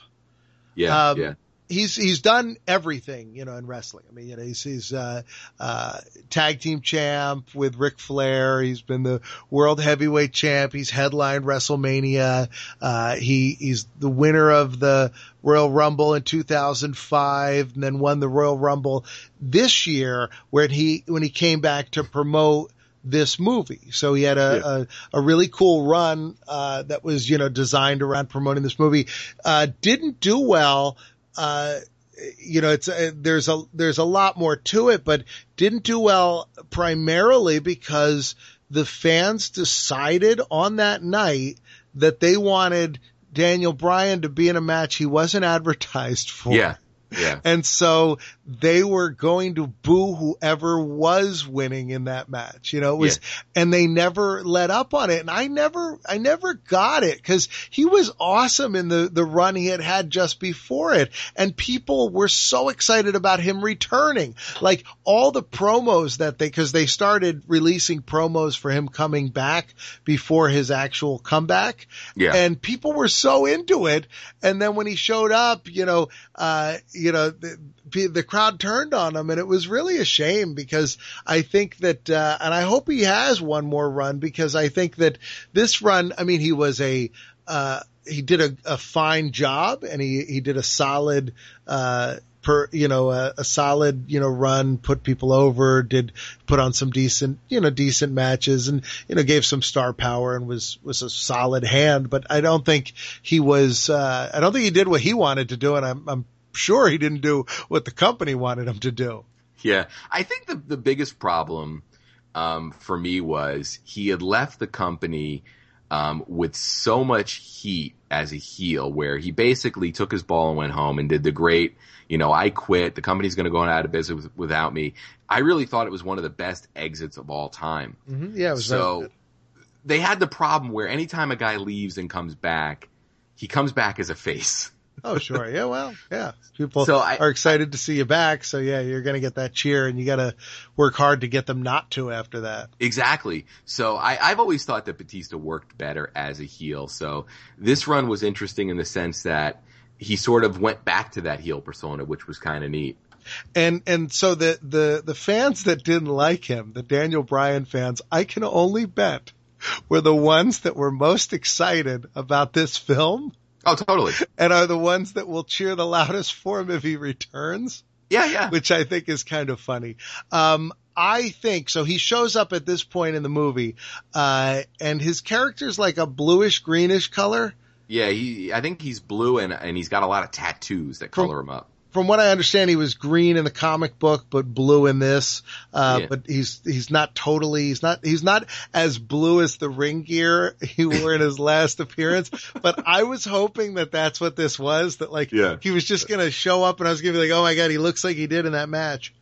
Yeah, Um, yeah. He's he's done everything, you know, in wrestling. I mean, you know, he's he's uh, uh, tag team champ with Ric Flair. He's been the world heavyweight champ. He's headlined WrestleMania. Uh, he he's the winner of the Royal Rumble in 2005, and then won the Royal Rumble this year, where he when he came back to promote this movie. So he had a, a, a really cool run, uh, that was, you know, designed around promoting this movie. Uh, didn't do well. Uh, you know, it's, uh, there's a, there's a lot more to it, but didn't do well primarily because the fans decided on that night that they wanted Daniel Bryan to be in a match he wasn't advertised for. Yeah, yeah. And so they were going to boo whoever was winning in that match. You know, it was, and they never let up on it. And I never, I never got it because he was awesome in the, the run he had had just before it. And people were so excited about him returning. Like all the promos that they, cause they started releasing promos for him coming back before his actual comeback. Yeah. And people were so into it. And then when he showed up, you know, uh, you know, the, the crowd turned on him and it was really a shame because I think that, uh, and I hope he has one more run because I think that this run, I mean, he was a, uh, he did a, a fine job and he, he did a solid, uh, per, you know, a, a, solid, you know, run, put people over, did put on some decent, you know, decent matches and, you know, gave some star power and was, was a solid hand. But I don't think he was, uh, I don't think he did what he wanted to do. And I'm, I'm sure he didn't do what the company wanted him to do. Yeah. I think the, the biggest problem, um, for me was he had left the company, um, with so much heat as a heel where he basically took his ball and went home and did the great, you know, I quit. The company's going to go out of business without me. I really thought it was one of the best exits of all time. Mm-hmm. Yeah, so they had the problem where anytime a guy leaves and comes back, he comes back as a face. Oh, sure. Yeah. Well, yeah. People so I, are excited to see you back. So yeah, you're going to get that cheer and you got to work hard to get them not to after that. Exactly. So I, I've always thought that Batista worked better as a heel. So this run was interesting in the sense that he sort of went back to that heel persona, which was kind of neat. And and so the the the fans that didn't like him, the Daniel Bryan fans, I can only bet were the ones that were most excited about this film Oh, totally. And are the ones that will cheer the loudest for him if he returns. Yeah, yeah. Which I think is kind of funny. Um, I think so. He shows up at this point in the movie, uh, and his character's like a bluish greenish color. Yeah, he. I think he's blue and and he's got a lot of tattoos that color from, him up from what I understand, he was green in the comic book, but blue in this. Uh, yeah. but he's, he's not totally, he's not, he's not as blue as the ring gear he wore in his last appearance. But I was hoping that that's what this was, that like, yeah. he was just going to show up and I was going to be like, oh my God, he looks like he did in that match.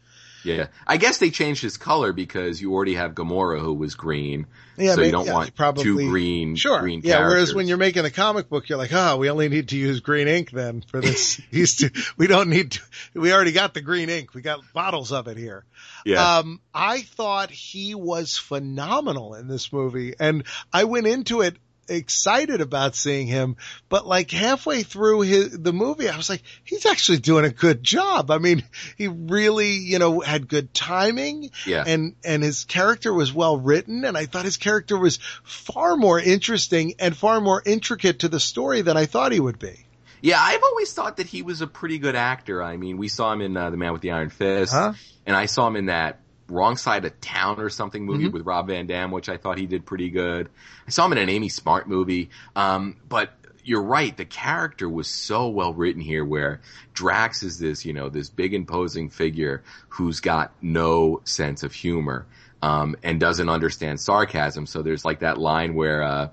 Yeah, I guess they changed his color because you already have Gamora who was green. Yeah, so you don't yeah, want probably, two green, sure. green Yeah, whereas when you're making a comic book, you're like, oh, we only need to use green ink then for this. to, we don't need to, we already got the green ink. We got bottles of it here. Yeah. Um, I thought he was phenomenal in this movie and I went into it excited about seeing him, but like halfway through his, the movie, I was like, he's actually doing a good job. I mean, he really, you know, had good timing yeah. and, and his character was well written. And I thought his character was far more interesting and far more intricate to the story than I thought he would be. Yeah, I've always thought that he was a pretty good actor. I mean, we saw him in uh, The Man with the Iron Fist, huh? and I saw him in that Wrong Side of Town or something movie mm-hmm. with Rob Van Dam, which I thought he did pretty good. I saw him in an Amy Smart movie. Um, but you're right. The character was so well written here where Drax is this, you know, this big imposing figure who's got no sense of humor, um, and doesn't understand sarcasm. So there's like that line where, uh,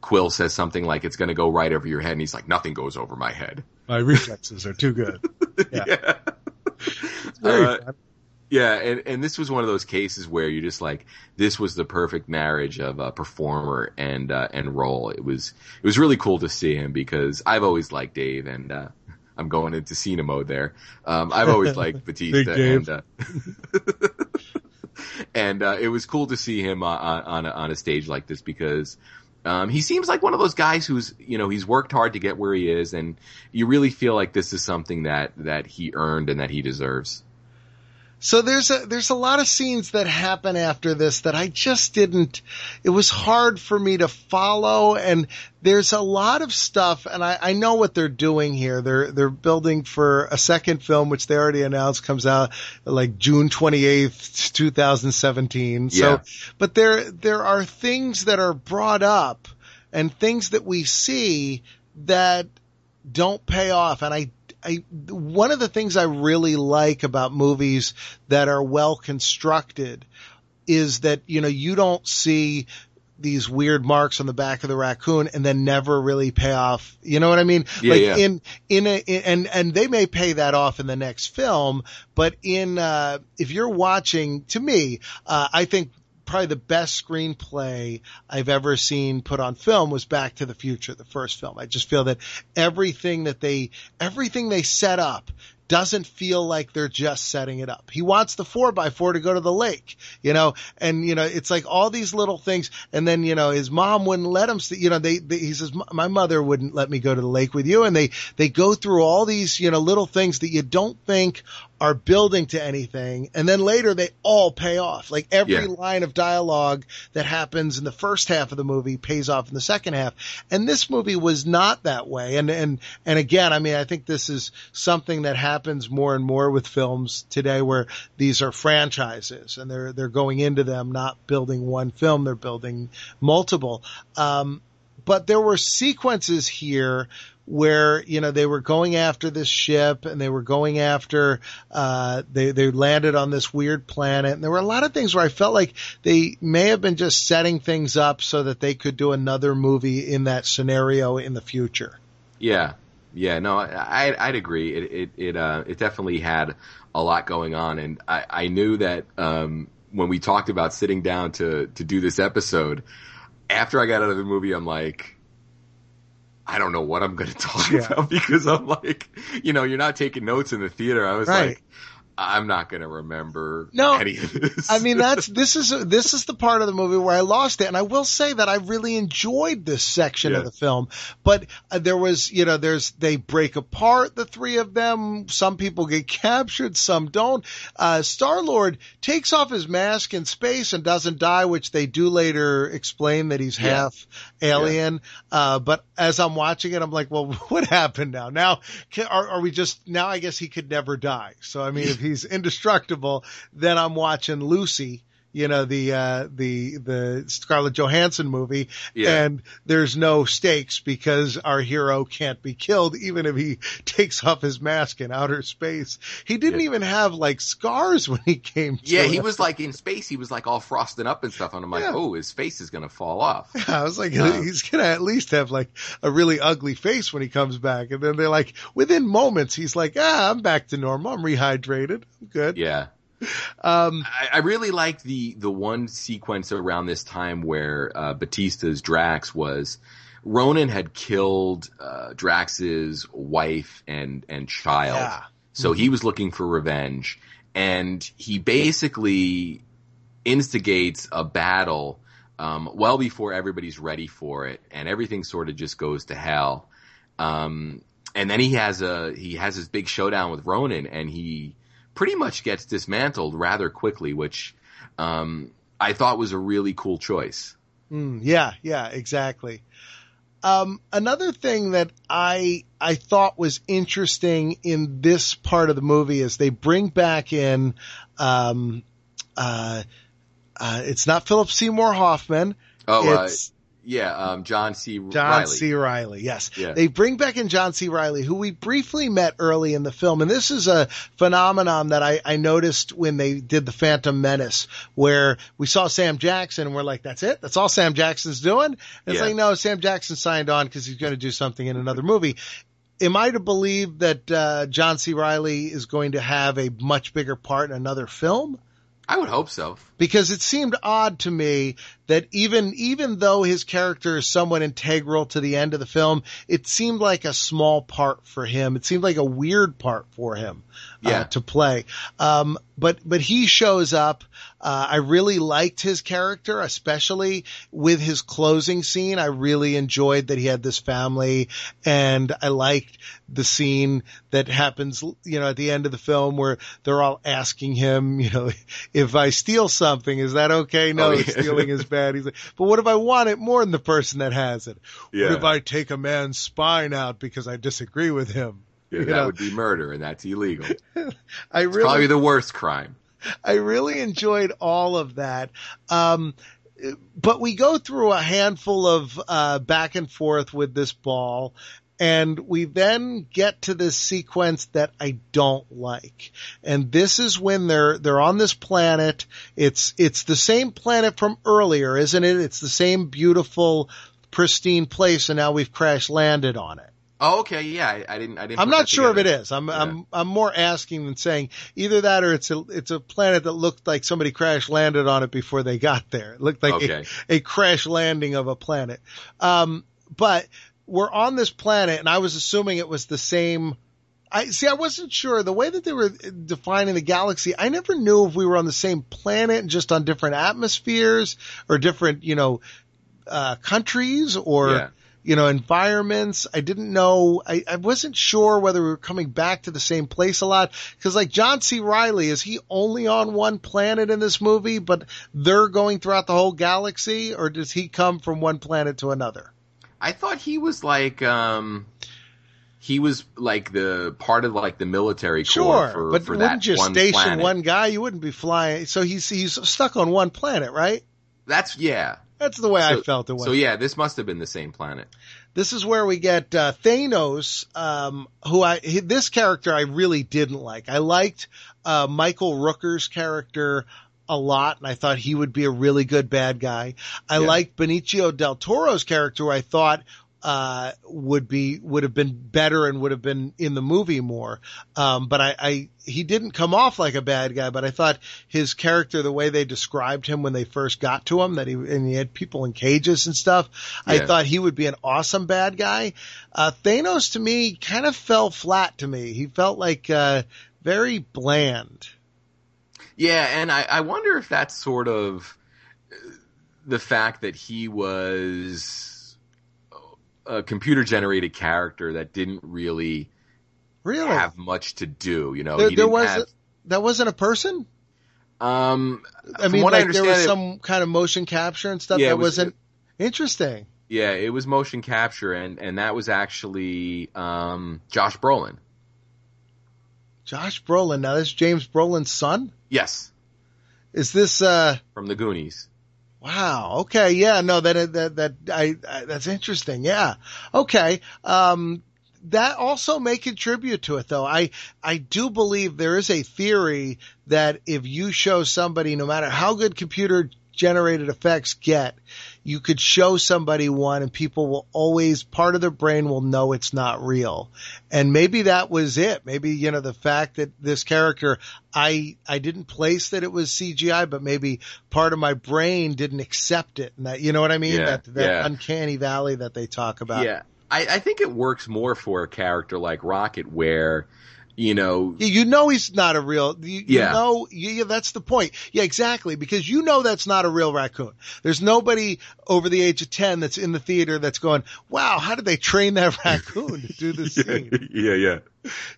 Quill says something like, it's going to go right over your head. And he's like, nothing goes over my head. My reflexes are too good. Yeah. yeah. Uh, yeah, and, and this was one of those cases where you're just like, this was the perfect marriage of a performer and uh, and role. It was it was really cool to see him because I've always liked Dave, and uh, I'm going into Cena mode there. Um, I've always liked Batista, and uh, and uh, it was cool to see him uh, on on a, on a stage like this because. Um, he seems like one of those guys who's, you know, he's worked hard to get where he is, and you really feel like this is something that that he earned and that he deserves. So there's a there's a lot of scenes that happen after this that I just didn't it was hard for me to follow and there's a lot of stuff and I, I know what they're doing here. They're they're building for a second film which they already announced comes out like June 28th, 2017. So but there there are things that are brought up and things that we see that don't pay off and I I, one of the things I really like about movies that are well constructed is that, you know, you don't see these weird marks on the back of the raccoon and then never really pay off. You know what I mean? Yeah, like yeah. in, in a, in, and, and they may pay that off in the next film, but in, uh, if you're watching, to me, uh, I think probably the best screenplay I've ever seen put on film was Back to the Future, the first film. I just feel that everything that they, everything they set up doesn't feel like they're just setting it up. He wants the four by four to go to the lake, you know, and you know, it's like all these little things. And then, you know, his mom wouldn't let him, you know, they, they, he says, my mother wouldn't let me go to the lake with you. And they, they go through all these, you know, little things that you don't think are building to anything. And then later they all pay off. Like every Yeah. line of dialogue that happens in the first half of the movie pays off in the second half. And this movie was not that way. And, and, and again, I mean, I think this is something that happens more and more with films today where these are franchises and they're, they're going into them, not building one film, they're building multiple. Um, but there were sequences here where you know they were going after this ship and they were going after uh they they landed on this weird planet and there were a lot of things where I felt like they may have been just setting things up so that they could do another movie in that scenario in the future. Yeah, yeah, no, I, I'd- agree. It it it, uh, it definitely had a lot going on, and I, I knew that um, when we talked about sitting down to to do this episode, after I got out of the movie, I'm like. I don't know what I'm going to talk Yeah. about because I'm like, you know, you're not taking notes in the theater. I was Right. like, I'm not going to remember No, any of this. I mean, that's this is this is the part of the movie where I lost it, and I will say that I really enjoyed this section Yeah. of the film. But uh, there was, you know, there's they break apart the three of them. Some people get captured, some don't. Uh, Star Lord takes off his mask in space and doesn't die, which they do later explain that he's Yeah. half alien. Uh, but as I'm watching it, I'm like, well, what happened now? Now, are, are we just now? I guess he could never die. So I mean, if he's indestructible, then I'm watching Lucy. You know the uh, the the Scarlett Johansson movie, Yeah. and there's no stakes because our hero can't be killed even if he takes off his mask in outer space. He didn't Yeah. even have like scars when he came. To yeah, he us. was like in space. He was like all frosted up and stuff, and I'm like, Yeah. oh, his face is going to fall off. I was like, Uh, he's gonna at least have like a really ugly face when he comes back. And then they're like, within moments, he's like, ah, I'm back to normal. I'm rehydrated. I'm good. Yeah. Um, I, I really like the the one sequence around this time where uh, Batista's Drax was Ronan had killed uh, Drax's wife and and child, Yeah. so he was looking for revenge, and he basically instigates a battle um, well before everybody's ready for it, and everything sort of just goes to hell. Um, and then he has a he has his big showdown with Ronan, and he pretty much gets dismantled rather quickly, which um, I thought was a really cool choice. Mm, yeah, yeah, exactly. Um, another thing that I I thought was interesting in this part of the movie is they bring back in um, uh, uh, it's not Philip Seymour Hoffman. Oh, uh, it's yeah, um, John C. Reilly. John Reilly. C. Reilly. Yes. Yeah. They bring back in John C. Reilly, who we briefly met early in the film. And this is a phenomenon that I, I noticed when they did the Phantom Menace, where we saw Sam Jackson and we're like, that's it? That's all Sam Jackson's doing? And it's Yeah. like, no, Sam Jackson signed on because he's going to do something in another movie. Am I to believe that uh, John C. Reilly is going to have a much bigger part in another film? I would hope so. because it seemed odd to me that even even though his character is somewhat integral to the end of the film, it seemed like a small part for him. It seemed like a weird part for him uh, Yeah. to play. Um, but but he shows up. Uh, I really liked his character, especially with his closing scene. I really enjoyed that he had this family, and I liked the scene that happens, you know, at the end of the film where they're all asking him, you know, if I steal something, is that okay? No, Oh, yeah. stealing is bad. He's like, but what if I want it more than the person that has it? Yeah. What if I take a man's spine out because I disagree with him? Yeah, You that know, would be murder, and that's illegal. It's I really, probably the worst crime. I really enjoyed all of that. Um, but we go through a handful of uh, back and forth with this ball, and we then get to this sequence that I don't like. And this is when they're they're on this planet. It's it's the same planet from earlier, isn't it? It's the same beautiful, pristine place, and now we've crash landed on it. Oh, okay, yeah, I, I didn't. I didn't. I'm not sure if it is. I'm Yeah. I'm I'm more asking than saying either that or it's a it's a planet that looked like somebody crash landed on it before they got there. It looked like Okay. a, a crash landing of a planet. Um, but we're on this planet, and I was assuming it was the same I see. I wasn't sure the way that they were defining the galaxy. I never knew if we were on the same planet and just on different atmospheres or different, you know, uh, countries or Yeah. you know environments. I didn't know. I, I wasn't sure whether we were coming back to the same place a lot because, like John C. Reilly, is he only on one planet in this movie, but they're going throughout the whole galaxy, or does he come from one planet to another? I thought he was like um he was like the part of like the military Sure, corps for, but for wouldn't that you one station planet. one guy? You wouldn't be flying. So he's he's stuck on one planet, right? That's yeah. That's the way I felt it was. So yeah, this must have been the same planet. This is where we get uh, Thanos, um, who I this character I really didn't like. I liked uh, Michael Rooker's character a lot, and I thought he would be a really good bad guy. I Yeah. liked Benicio del Toro's character. who I thought uh, would be would have been better and would have been in the movie more. Um, but I, I he didn't come off like a bad guy. But I thought his character, the way they described him when they first got to him, that he and he had people in cages and stuff. I thought he would be an awesome bad guy. Uh, Thanos to me kind of fell flat to me. He felt like uh, very bland. Yeah, and I, I wonder if that's sort of uh, the fact that he was a computer generated character that didn't really Really, have much to do. You know, there, he there was have. that wasn't a person. Um, I mean, like I there was it- some kind of motion capture and stuff Yeah, that was- wasn't interesting. yeah, it was motion capture, and and that was actually um, Josh Brolin. Josh Brolin. Now this is James Brolin's son. Yes, Is this? uh from the Goonies. Wow. Okay. Yeah. No. That that that I, I that's interesting. Yeah. Okay. Um, that also may contribute to it, though. I I do believe there is a theory that if you show somebody, no matter how good computer generated effects get, you could show somebody one and people will always, part of their brain will know it's not real. And maybe that was it. Maybe, you know, the fact that this character, I, I didn't place that it was CGI, but maybe part of my brain didn't accept it. And that, you know what I mean? Yeah, that, that yeah. uncanny valley that they talk about. Yeah, I, I think it works more for a character like Rocket, where you know You- know he's not a real. You, you know, yeah, that's the point. Yeah, exactly. Because you know that's not a real raccoon. There's nobody over the age of ten that's in the theater that's going, "Wow, how did they train that raccoon to do this scene?" yeah, yeah.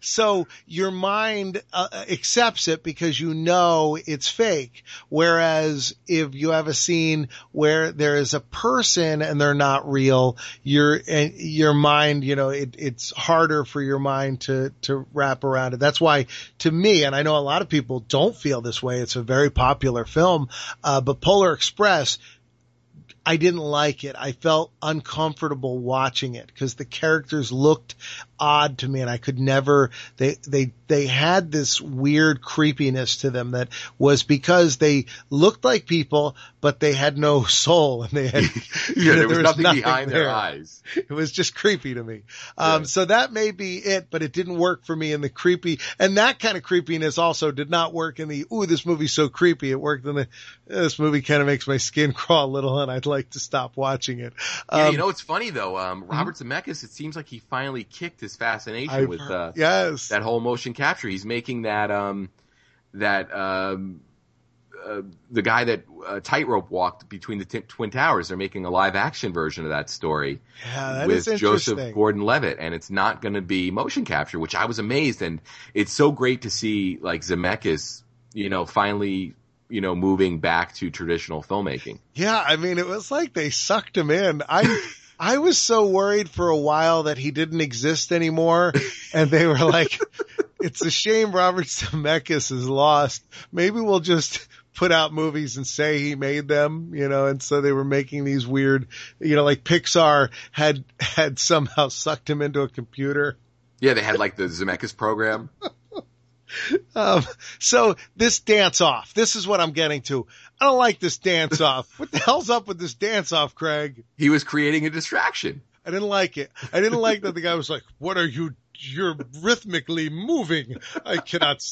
So your mind uh, accepts it because you know it's fake. Whereas if you have a scene where there is a person and they're not real, your your mind, you know, it, it's harder for your mind to to wrap around it. That's why, to me, and I know a lot of people don't feel this way. It's a very popular film, uh, but Polar Express. I didn't like it. I felt uncomfortable watching it because the characters looked odd to me and I could never, they, they, they had this weird creepiness to them that was because they looked like people, but they had no soul and they had, Yeah, there was nothing behind there. their eyes. It was just creepy to me. Um, Yeah. so that may be it, but it didn't work for me in the creepy, and that kind of creepiness also did not work in the, ooh, this movie's so creepy. It worked in the, this movie kind of makes my skin crawl a little and I'd like to stop watching it. Yeah, Um, you know, it's funny though. Um, Robert Zemeckis, it seems like he finally kicked his fascination I've with heard- uh, yes. that whole motion capture. He's making that um, that um, uh, the guy that uh, tightrope walked between the t- twin towers. They're making a live action version of that story yeah, that with. Joseph Gordon-Levitt, and it's not going to be motion capture, which I was amazed. And it's so great to see like Zemeckis, you know, finally, you know, moving back to traditional filmmaking. Yeah, I mean, it was like they sucked him in. I, I was so worried for a while that he didn't exist anymore, and they were like, "It's a shame Robert Zemeckis is lost. Maybe we'll just." Put out movies and say he made them, you know, and so they were making these weird, you know, like Pixar had, had somehow sucked him into a computer. Yeah, they had like the Zemeckis program. Um, so this dance off, this is what I'm getting to. I don't like this dance off. What the hell's up with this dance off, Craig? He was creating a distraction. I didn't like it. I didn't like that the guy was like, "What are you? You're rhythmically moving. I cannot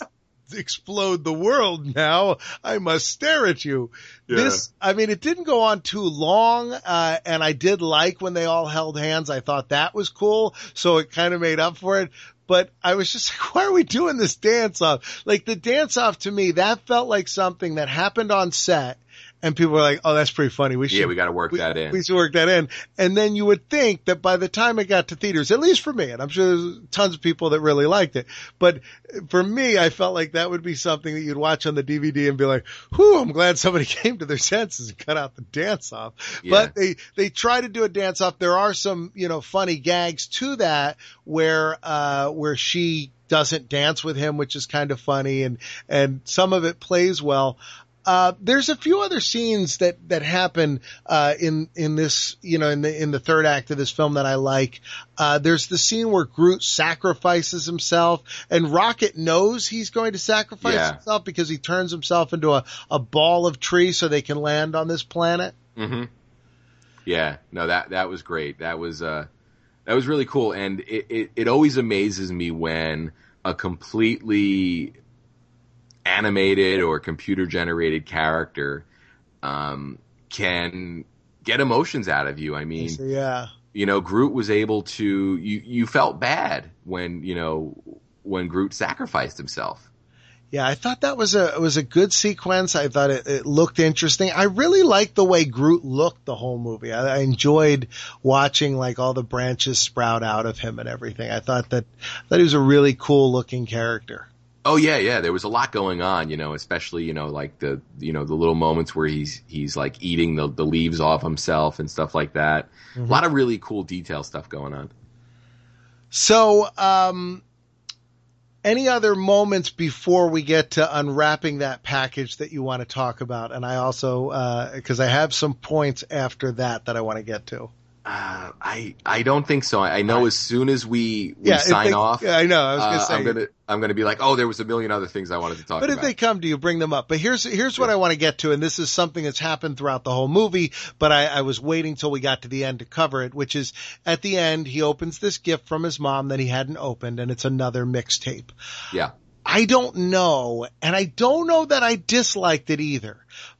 explode the world now. I must stare at you. Yeah. This, I mean, it didn't go on too long, uh, and I did like when they all held hands. I thought that was cool, so it kind of made up for it. But I was just like, why are we doing this dance off? Like the dance off to me, that felt like something that happened on set and people were like, "Oh, that's pretty funny. We should, Yeah, we got to work we, that in. we should work that in." And then you would think that by the time it got to theaters, at least for me, and I'm sure there's tons of people that really liked it, but for me, I felt like that would be something that you'd watch on the DVD and be like, "Whew, I'm glad somebody came to their senses and cut out the dance off." Yeah. But they they try to do a dance off. There are some you know funny gags to that where uh where she doesn't dance with him, which is kind of funny, and and some of it plays well. Uh, there's a few other scenes that, that happen, uh, in, in this, you know, in the, in the third act of this film that I like. Uh, there's the scene where Groot sacrifices himself and Rocket knows he's going to sacrifice Yeah. himself because he turns himself into a, a ball of tree so they can land on this planet. hmm Yeah, no, that that was great. That was uh, that was really cool, and it, it it always amazes me when a completely animated or computer generated character um, can get emotions out of you. I mean, yeah. you know, Groot was able to you you felt bad when you know when Groot sacrificed himself. Yeah, I thought that was a it was a good sequence. I thought it, it looked interesting. I really liked the way Groot looked the whole movie. I, I enjoyed watching like all the branches sprout out of him and everything. I thought that that he was a really cool looking character. Oh yeah, yeah. There was a lot going on, you know, especially you know like the you know the little moments where he's he's like eating the the leaves off himself and stuff like that. A lot of really cool detail stuff going on. So, um, any other moments before we get to unwrapping that package that you want to talk about? And I also, uh, cause I have some points after that that I want to get to. Uh, I I don't think so. I know as soon as we we if sign they- off, Yeah, I know. I was uh, gonna say. I'm gonna I'm gonna be like, oh, there was a million other things I wanted to talk But about. But if they come to you, bring them up. But here's here's what I want to get to, and this is something that's happened throughout the whole movie. But I, I was waiting till we got to the end to cover it, which is at the end he opens this gift from his mom that he hadn't opened, and it's another mixtape. yeah, I don't know, and I don't know that I disliked it either.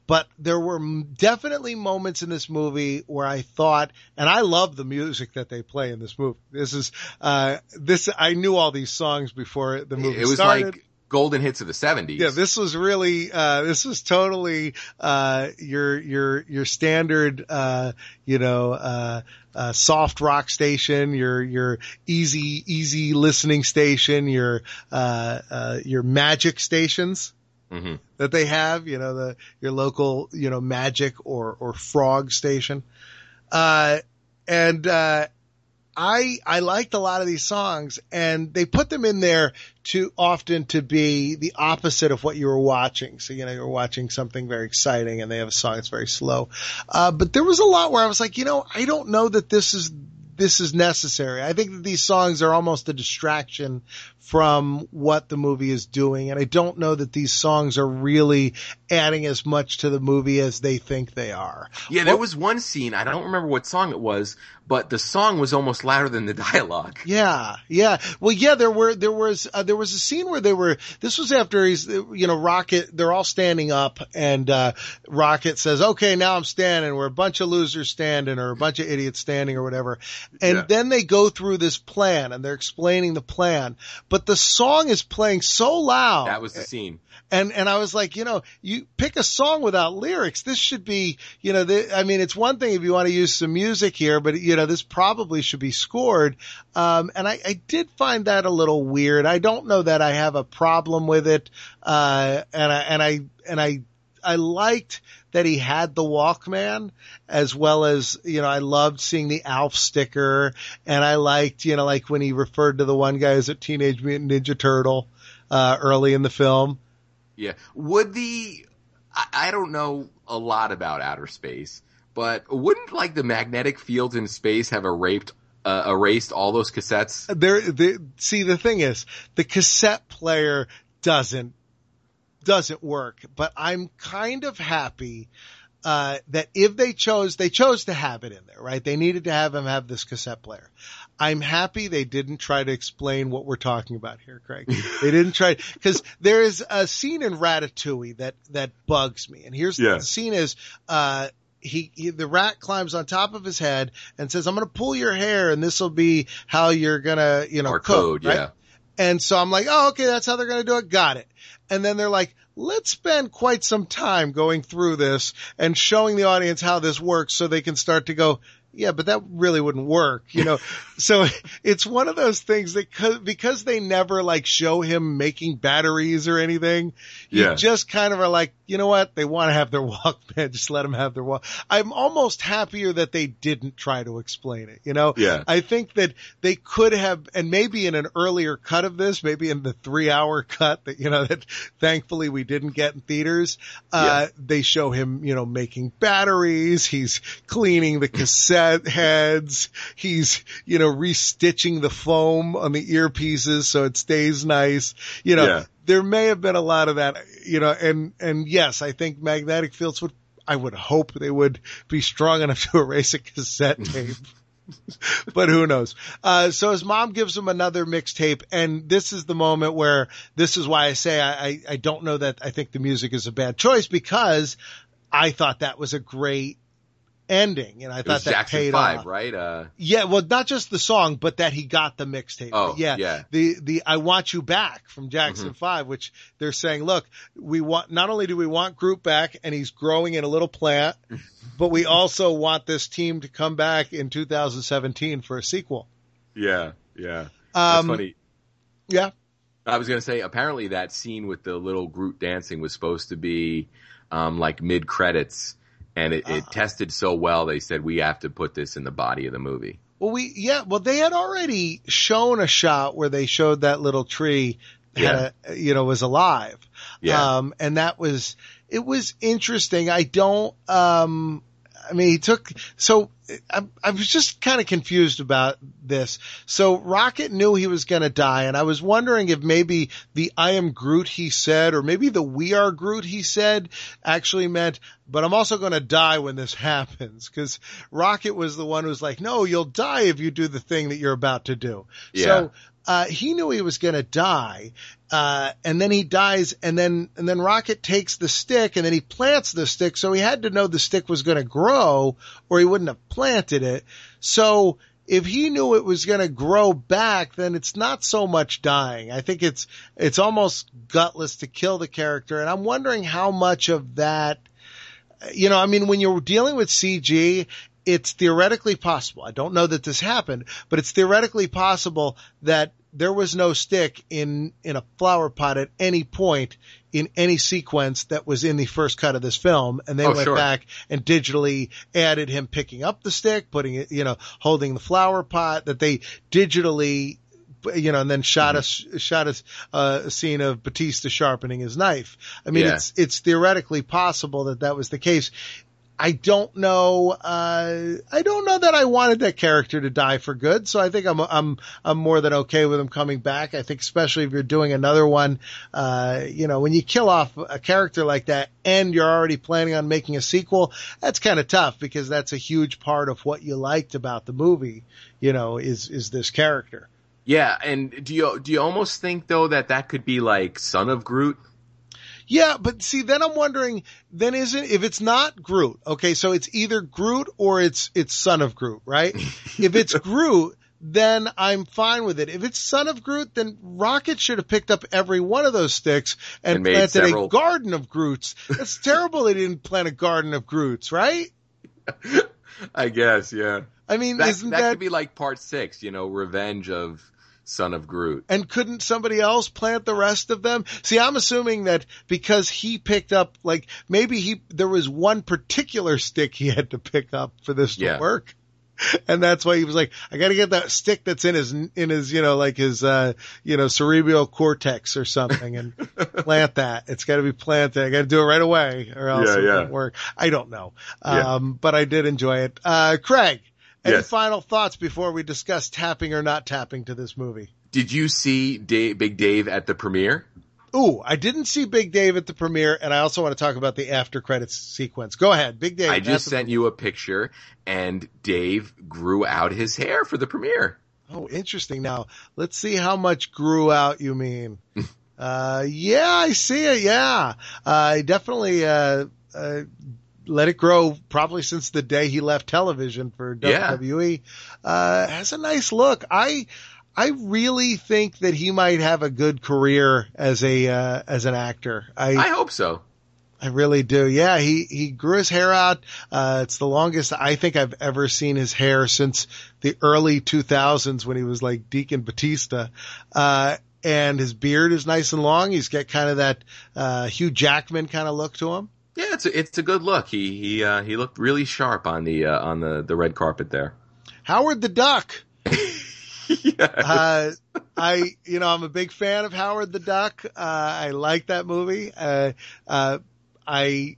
But there were definitely moments in this movie where I thought, and I love the music that they play in this movie. This is, uh, this, I knew all these songs before the movie it was started. like golden hits of the '70s. Yeah, this was really uh this was totally uh your your your standard uh you know uh uh soft rock station, your your easy easy listening station, your uh uh your magic stations hmm that they have, you know, the your local, you know, magic or or frog station. Uh and uh I I liked a lot of these songs and they put them in there too often to be the opposite of what you were watching. So, you know, you're watching something very exciting and they have a song that's very slow. Uh, but there was a lot where I was like, you know, I don't know that this is, this is necessary. I think that these songs are almost a distraction from what the movie is doing. And I don't know that these songs are really adding as much to the movie as they think they are. Yeah, there was one scene. I don't remember what song it was, but the song was almost louder than the dialogue. Yeah, yeah. Well, yeah, there were, there was, uh, there was a scene where they were, this was after he's, you know, Rocket, they're all standing up and, uh, Rocket says, okay, now I'm standing. We're a bunch of losers standing or a bunch of idiots standing or whatever. And Yeah. then they go through this plan and they're explaining the plan, but the song is playing so loud. That was the scene. And, and I was like, you know, you pick a song without lyrics. This should be, you know, the, I mean, it's one thing if you want to use some music here, but you know, this probably should be scored. Um, and I, I did find that a little weird. I don't know that I have a problem with it. Uh, and I, and I, and I, I liked that he had the Walkman as well as, you know, I loved seeing the Alf sticker and I liked, you know, like when he referred to the one guy as a Teenage Mutant Ninja Turtle, uh, early in the film. Yeah. Would the I, I don't know a lot about outer space, but wouldn't like the magnetic fields in space have erased uh, erased all those cassettes? there, the, see, the thing is, the cassette player doesn't, doesn't work, but I'm kind of happy, uh, that if they chose, they chose to have it in there, right? They needed to have him have this cassette player. I'm happy they didn't try to explain what we're talking about here, Craig. they didn't try, cause there is a scene in Ratatouille that, that bugs me. And here's Yeah. the scene is, uh, he, he, the rat climbs on top of his head and says, I'm going to pull your hair and this will be how you're going to, you know, Our cook, code, right? yeah. And so I'm like, oh, okay, that's how they're going to do it. Got it. And then they're like, let's spend quite some time going through this and showing the audience how this works so they can start to go, yeah, but that really wouldn't work, you know? so it's one of those things that co- because they never like show him making batteries or anything, you just kind of are like, you know what? They want to have their Walkman. Just let them have their walk. I'm almost happier that they didn't try to explain it, you know? Yeah. I think that they could have, and maybe in an earlier cut of this, maybe in the three hour cut that, you know, that thankfully we didn't get in theaters, uh, they show him, you know, making batteries. He's cleaning the cassette heads. He's, you know, restitching the foam on the earpieces so it stays nice. You know, Yeah. there may have been a lot of that, you know, and, and yes, I think magnetic fields would, I would hope they would be strong enough to erase a cassette tape. but who knows? Uh, so his mom gives him another mixtape, and this is the moment where this is why I say I, I, I don't know that I think the music is a bad choice because I thought that was a great ending, and I thought that Jackson paid Five, off. right? Uh, Yeah, well, not just the song, but that he got the mixtape. Oh, yeah, yeah. The the I want you back from Jackson Mm-hmm. Five, which they're saying, look, we want not only do we want Groot back, and he's growing in a little plant, but we also want this team to come back in 2017 for a sequel. yeah, yeah. That's Um, funny. Yeah, I was going to say, apparently that scene with the little Groot dancing was supposed to be um, like mid credits, and it, Uh-huh. it tested so well they said we have to put this in the body of the movie. Well, we yeah, well they had already shown a shot where they showed that little tree had a, you know was alive. Yeah. Um and that was it was interesting. I don't um I mean he took so I, I was just kind of confused about this. So Rocket knew he was going to die and I was wondering if maybe the I am Groot he said or maybe the we are Groot he said actually meant but I'm also going to die when this happens because Rocket was the one who's like, no, you'll die if you do the thing that you're about to do. Yeah. So, uh, he knew he was going to die. Uh, and then he dies and then, and then Rocket takes the stick and then he plants the stick. So he had to know the stick was going to grow or he wouldn't have planted it. So, if he knew it was going to grow back, then it's not so much dying. I think it's, it's almost gutless to kill the character. And I'm wondering how much of that, you know, I mean, when you're dealing with CG, it's theoretically possible. I don't know that this happened, but it's theoretically possible that there was no stick in, in a flower pot at any point in any sequence that was in the first cut of this film. And they Oh, went sure. back and digitally added him picking up the stick, putting it, you know, holding the flower pot that they digitally you know, and then shot Mm-hmm. a shot a, uh, a scene of Batista sharpening his knife. I mean, Yeah. it's it's theoretically possible that that was the case. I don't know. Uh, I don't know that I wanted that character to die for good. So I think I'm I'm I'm more than okay with him coming back. I think especially if you're doing another one, uh, you know, when you kill off a character like that and you're already planning on making a sequel, that's kind of tough because that's a huge part of what you liked about the movie. You know, is is this character. Yeah, and do you do you almost think though that that could be like Son of Groot? Yeah, but see, then I'm wondering, then isn't, if it's not Groot, okay, so it's either Groot or it's, it's Son of Groot, right? if it's Groot, then I'm fine with it. If it's Son of Groot, then Rocket should have picked up every one of those sticks and, And planted several. a garden of Groots. That's terrible they didn't plant a garden of Groots, right? I guess, yeah. I mean, That, isn't that, that, could be like part six, you know, Revenge of Son of Groot. and couldn't somebody else plant the rest of them? See, I'm assuming that because he picked up, like, maybe he, there was one particular stick he had to pick up for this to Yeah. work. And that's why he was like, I gotta get that stick that's in his, in his, you know, like his, uh, you know, cerebral cortex or something and plant that. It's gotta be planted. I gotta do it right away or else Yeah, it yeah. won't work. I don't know. Um, but I did enjoy it. Uh, Craig, any Yes. final thoughts before we discuss tapping or not tapping to this movie? Did you see Dave, Big Dave at the premiere? Ooh, I didn't see Big Dave at the premiere, and I also want to talk about the after credits sequence. Go ahead, Big Dave. I just sent you a picture, and Dave grew out his hair for the premiere. Oh, interesting. Now let's see how much grew out. You mean? uh, yeah, I see it. Yeah, uh, I definitely uh, uh, let it grow probably since the day he left television for WWE. Yeah. Uh, has a nice look. I. I really think that he might have a good career as a uh, as an actor. I, I hope so. I really do. Yeah, he he grew his hair out. Uh, it's the longest I think I've ever seen his hair since the early 2000s when he was like Deacon Batista. Uh, and his beard is nice and long. He's got kind of that uh, Hugh Jackman kind of look to him. Yeah, it's a, it's a good look. He he uh, he looked really sharp on the uh, on the the red carpet there. Howard the Duck. yes. uh, I, you know, I'm a big fan of Howard the Duck. Uh, I like that movie. Uh, uh, I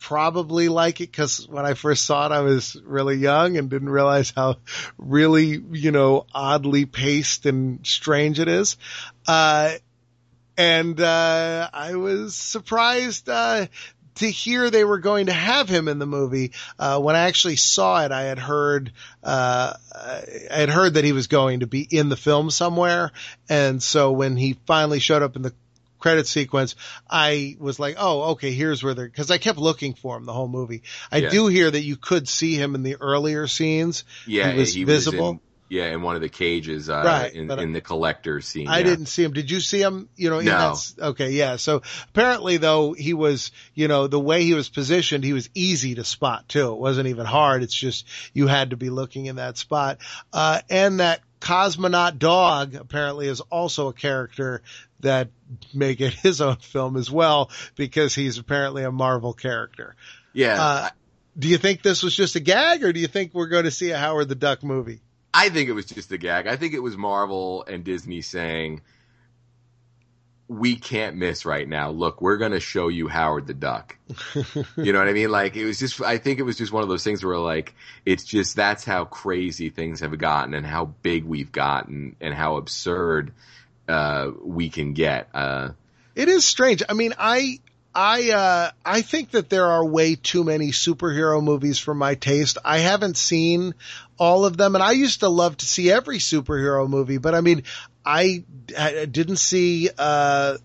probably like it because when I first saw it, I was really young and didn't realize how really, you know, oddly paced and strange it is. Uh, and, uh, I was surprised, uh, to hear they were going to have him in the movie. Uh, when I actually saw it, I had heard, uh, I had heard that he was going to be in the film somewhere. And so when he finally showed up in the credit sequence, I was like, oh, okay, here's where they're, cause I kept looking for him the whole movie. I yeah. do hear that you could see him in the earlier scenes. Yeah, he was he visible. Yeah, in one of the cages, uh, right, in, in the collector scene. I yeah. didn't see him. Did you see him? You know, no. okay, yeah. So apparently though, he was, you know, the way he was positioned, he was easy to spot too. It wasn't even hard. It's just, you had to be looking in that spot. Uh, and that cosmonaut dog apparently is also a character that make it his own film as well because he's apparently a Marvel character. Yeah. Uh, do you think this was just a gag or do you think we're going to see a Howard the Duck movie? I think it was just a gag. I think it was Marvel and Disney saying, we can't miss right now. Look, we're going to show you Howard the Duck. you know what I mean? Like it was just, I think it was just one of those things where like, it's just, that's how crazy things have gotten and how big we've gotten and how absurd, uh, we can get. Uh, it is strange. I mean, I, I uh, I think that there are way too many superhero movies for my taste. I haven't seen all of them, and I used to love to see every superhero movie. But I mean, I, I didn't see uh,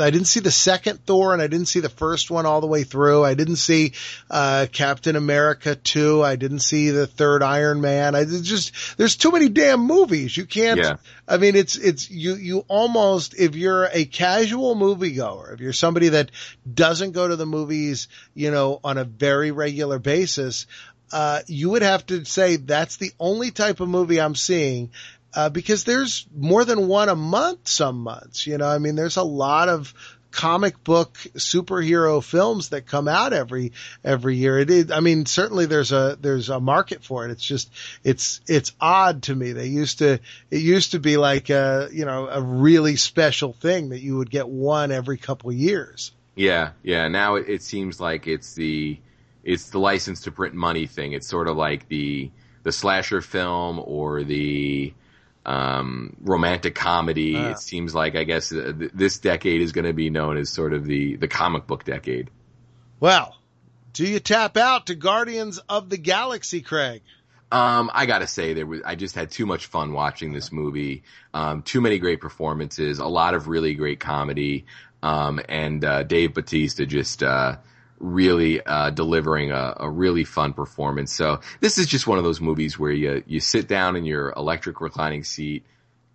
I didn't see the second Thor and I didn't see the first one all the way through. I didn't see, uh, Captain America 2. I didn't see the third Iron Man. I just, there's too many damn movies. You can't, yeah. I mean, it's, it's, you, you almost, if you're a casual moviegoer, if you're somebody that doesn't go to the movies, you know, on a very regular basis, uh, you would have to say that's the only type of movie I'm seeing uh, because there's more than one a month some months, you know, I mean, there's a lot of comic book superhero films that come out every, every year. It is, I mean, certainly there's a, there's a market for it. It's just, it's, it's odd to me. They used to, it used to be like a, you know, a really special thing that you would get one every couple years. Yeah. Yeah. Now it, it seems like it's the, it's the license to print money thing. It's sort of like the, the slasher film or the, um, romantic comedy. Uh. It seems like I guess uh, th- this decade is going to be known as sort of the the comic book decade. Well, do you tap out to Guardians of the Galaxy, Craig? Um, I gotta say there was, I just had too much fun watching this movie. Um, too many great performances, a lot of really great comedy. Um, and, uh, Dave Batista just, uh, really uh, delivering a, a, really fun performance. So this is just one of those movies where you you sit down in your electric reclining seat,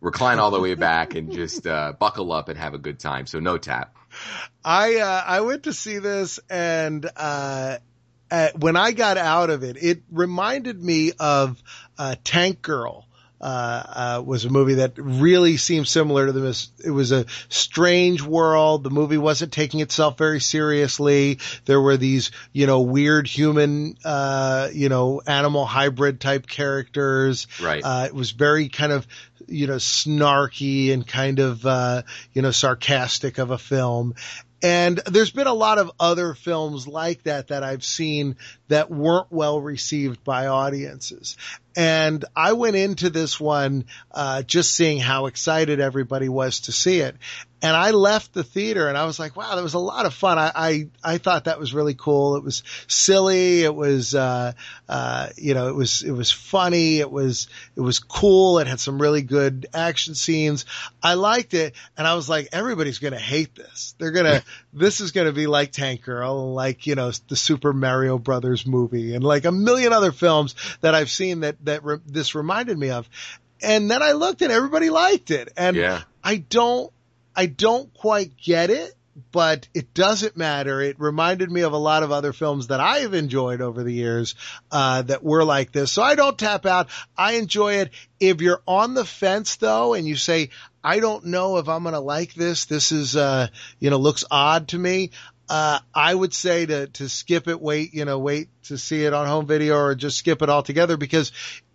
recline all the way back, and just uh, buckle up and have a good time. So no tap. I uh, I went to see this and. Uh, when I got out of it, it reminded me of uh, Tank Girl, uh, uh, was a movie that really seemed similar to the, it was a strange world. The movie wasn't taking itself very seriously. There were these, you know, weird human, uh, you know, animal hybrid type characters. Right. Uh, it was very kind of, you know, snarky and kind of, uh, you know, sarcastic of a film. And there's been a lot of other films like that that I've seen that weren't well received by audiences. And I went into this one, uh, just seeing how excited everybody was to see it. And I left the theater and I was like, wow, that was a lot of fun. I, I, I thought that was really cool. It was silly. It was, uh, uh, you know, it was, it was funny. It was, it was cool. It had some really good action scenes. I liked it. And I was like, everybody's going to hate this. They're going to, this is going to be like Tank Girl, like, you know, the Super Mario Brothers movie and like a million other films that I've seen that, that re- this reminded me of. And then I looked and everybody liked it. And Yeah. I don't, I don't quite get it, but it doesn't matter. It reminded me of a lot of other films that I have enjoyed over the years, uh, that were like this. So I don't tap out. I enjoy it. If you're on the fence though, and you say, I don't know if I'm going to like this, this is, uh, you know, looks odd to me. Uh, I would say to, to skip it, wait, you know, wait to see it on home video or just skip it altogether because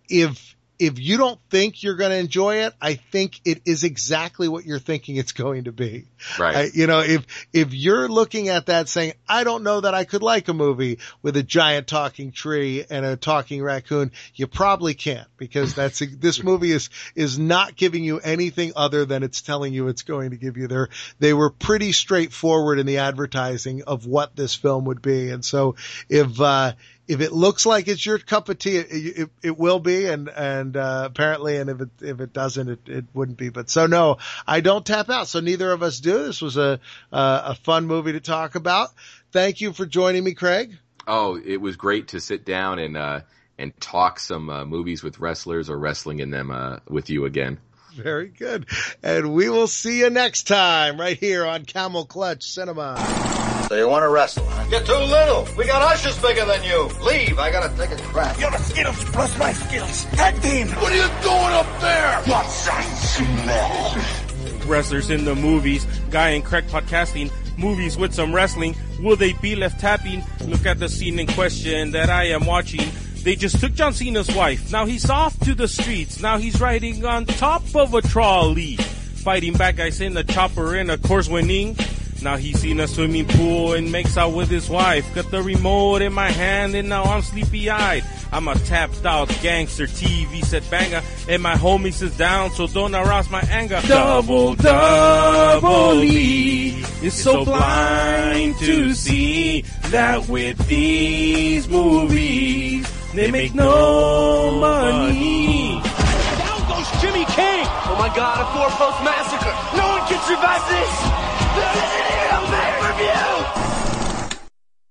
if, if you don't think you're going to enjoy it, I think it is exactly what you're thinking it's going to be. Right. I, you know, if, if you're looking at that saying, I don't know that I could like a movie with a giant talking tree and a talking raccoon, you probably can't because that's, this movie is, is not giving you anything other than it's telling you it's going to give you there. They were pretty straightforward in the advertising of what this film would be. And so if, uh, if it looks like it's your cup of tea, it, it, it will be, and and uh, apparently, and if it if it doesn't, it, it wouldn't be. But so no, I don't tap out. So neither of us do. This was a uh, a fun movie to talk about. Thank you for joining me, Craig. Oh, it was great to sit down and uh, and talk some uh, movies with wrestlers or wrestling in them uh, with you again. Very good, and we will see you next time right here on Camel Clutch Cinema. So you want to wrestle, huh? You're too little. We got ushers bigger than you. Leave. I gotta take a crap. Your skills plus my skills. Tag team. What are you doing up there? What's I smell? Wrestlers in the movies, Guy and Craig podcasting, movies with some wrestling. Will they be left tapping? Look at the scene in question that I am watching. They just took John Cena's wife. Now he's off to the streets. Now he's riding on top of a trolley. Fighting bad guys in a chopper and of course winning. Now he's in a swimming pool and makes out with his wife. Got the remote in my hand and now I'm sleepy eyed. I'm a tapped out gangster TV set banger and my homie sits down so don't arouse my anger. Double, double E is so blind to see that with these movies they make no money. Down goes Jimmy King. Oh my God, a four-post massacre. No one can survive this.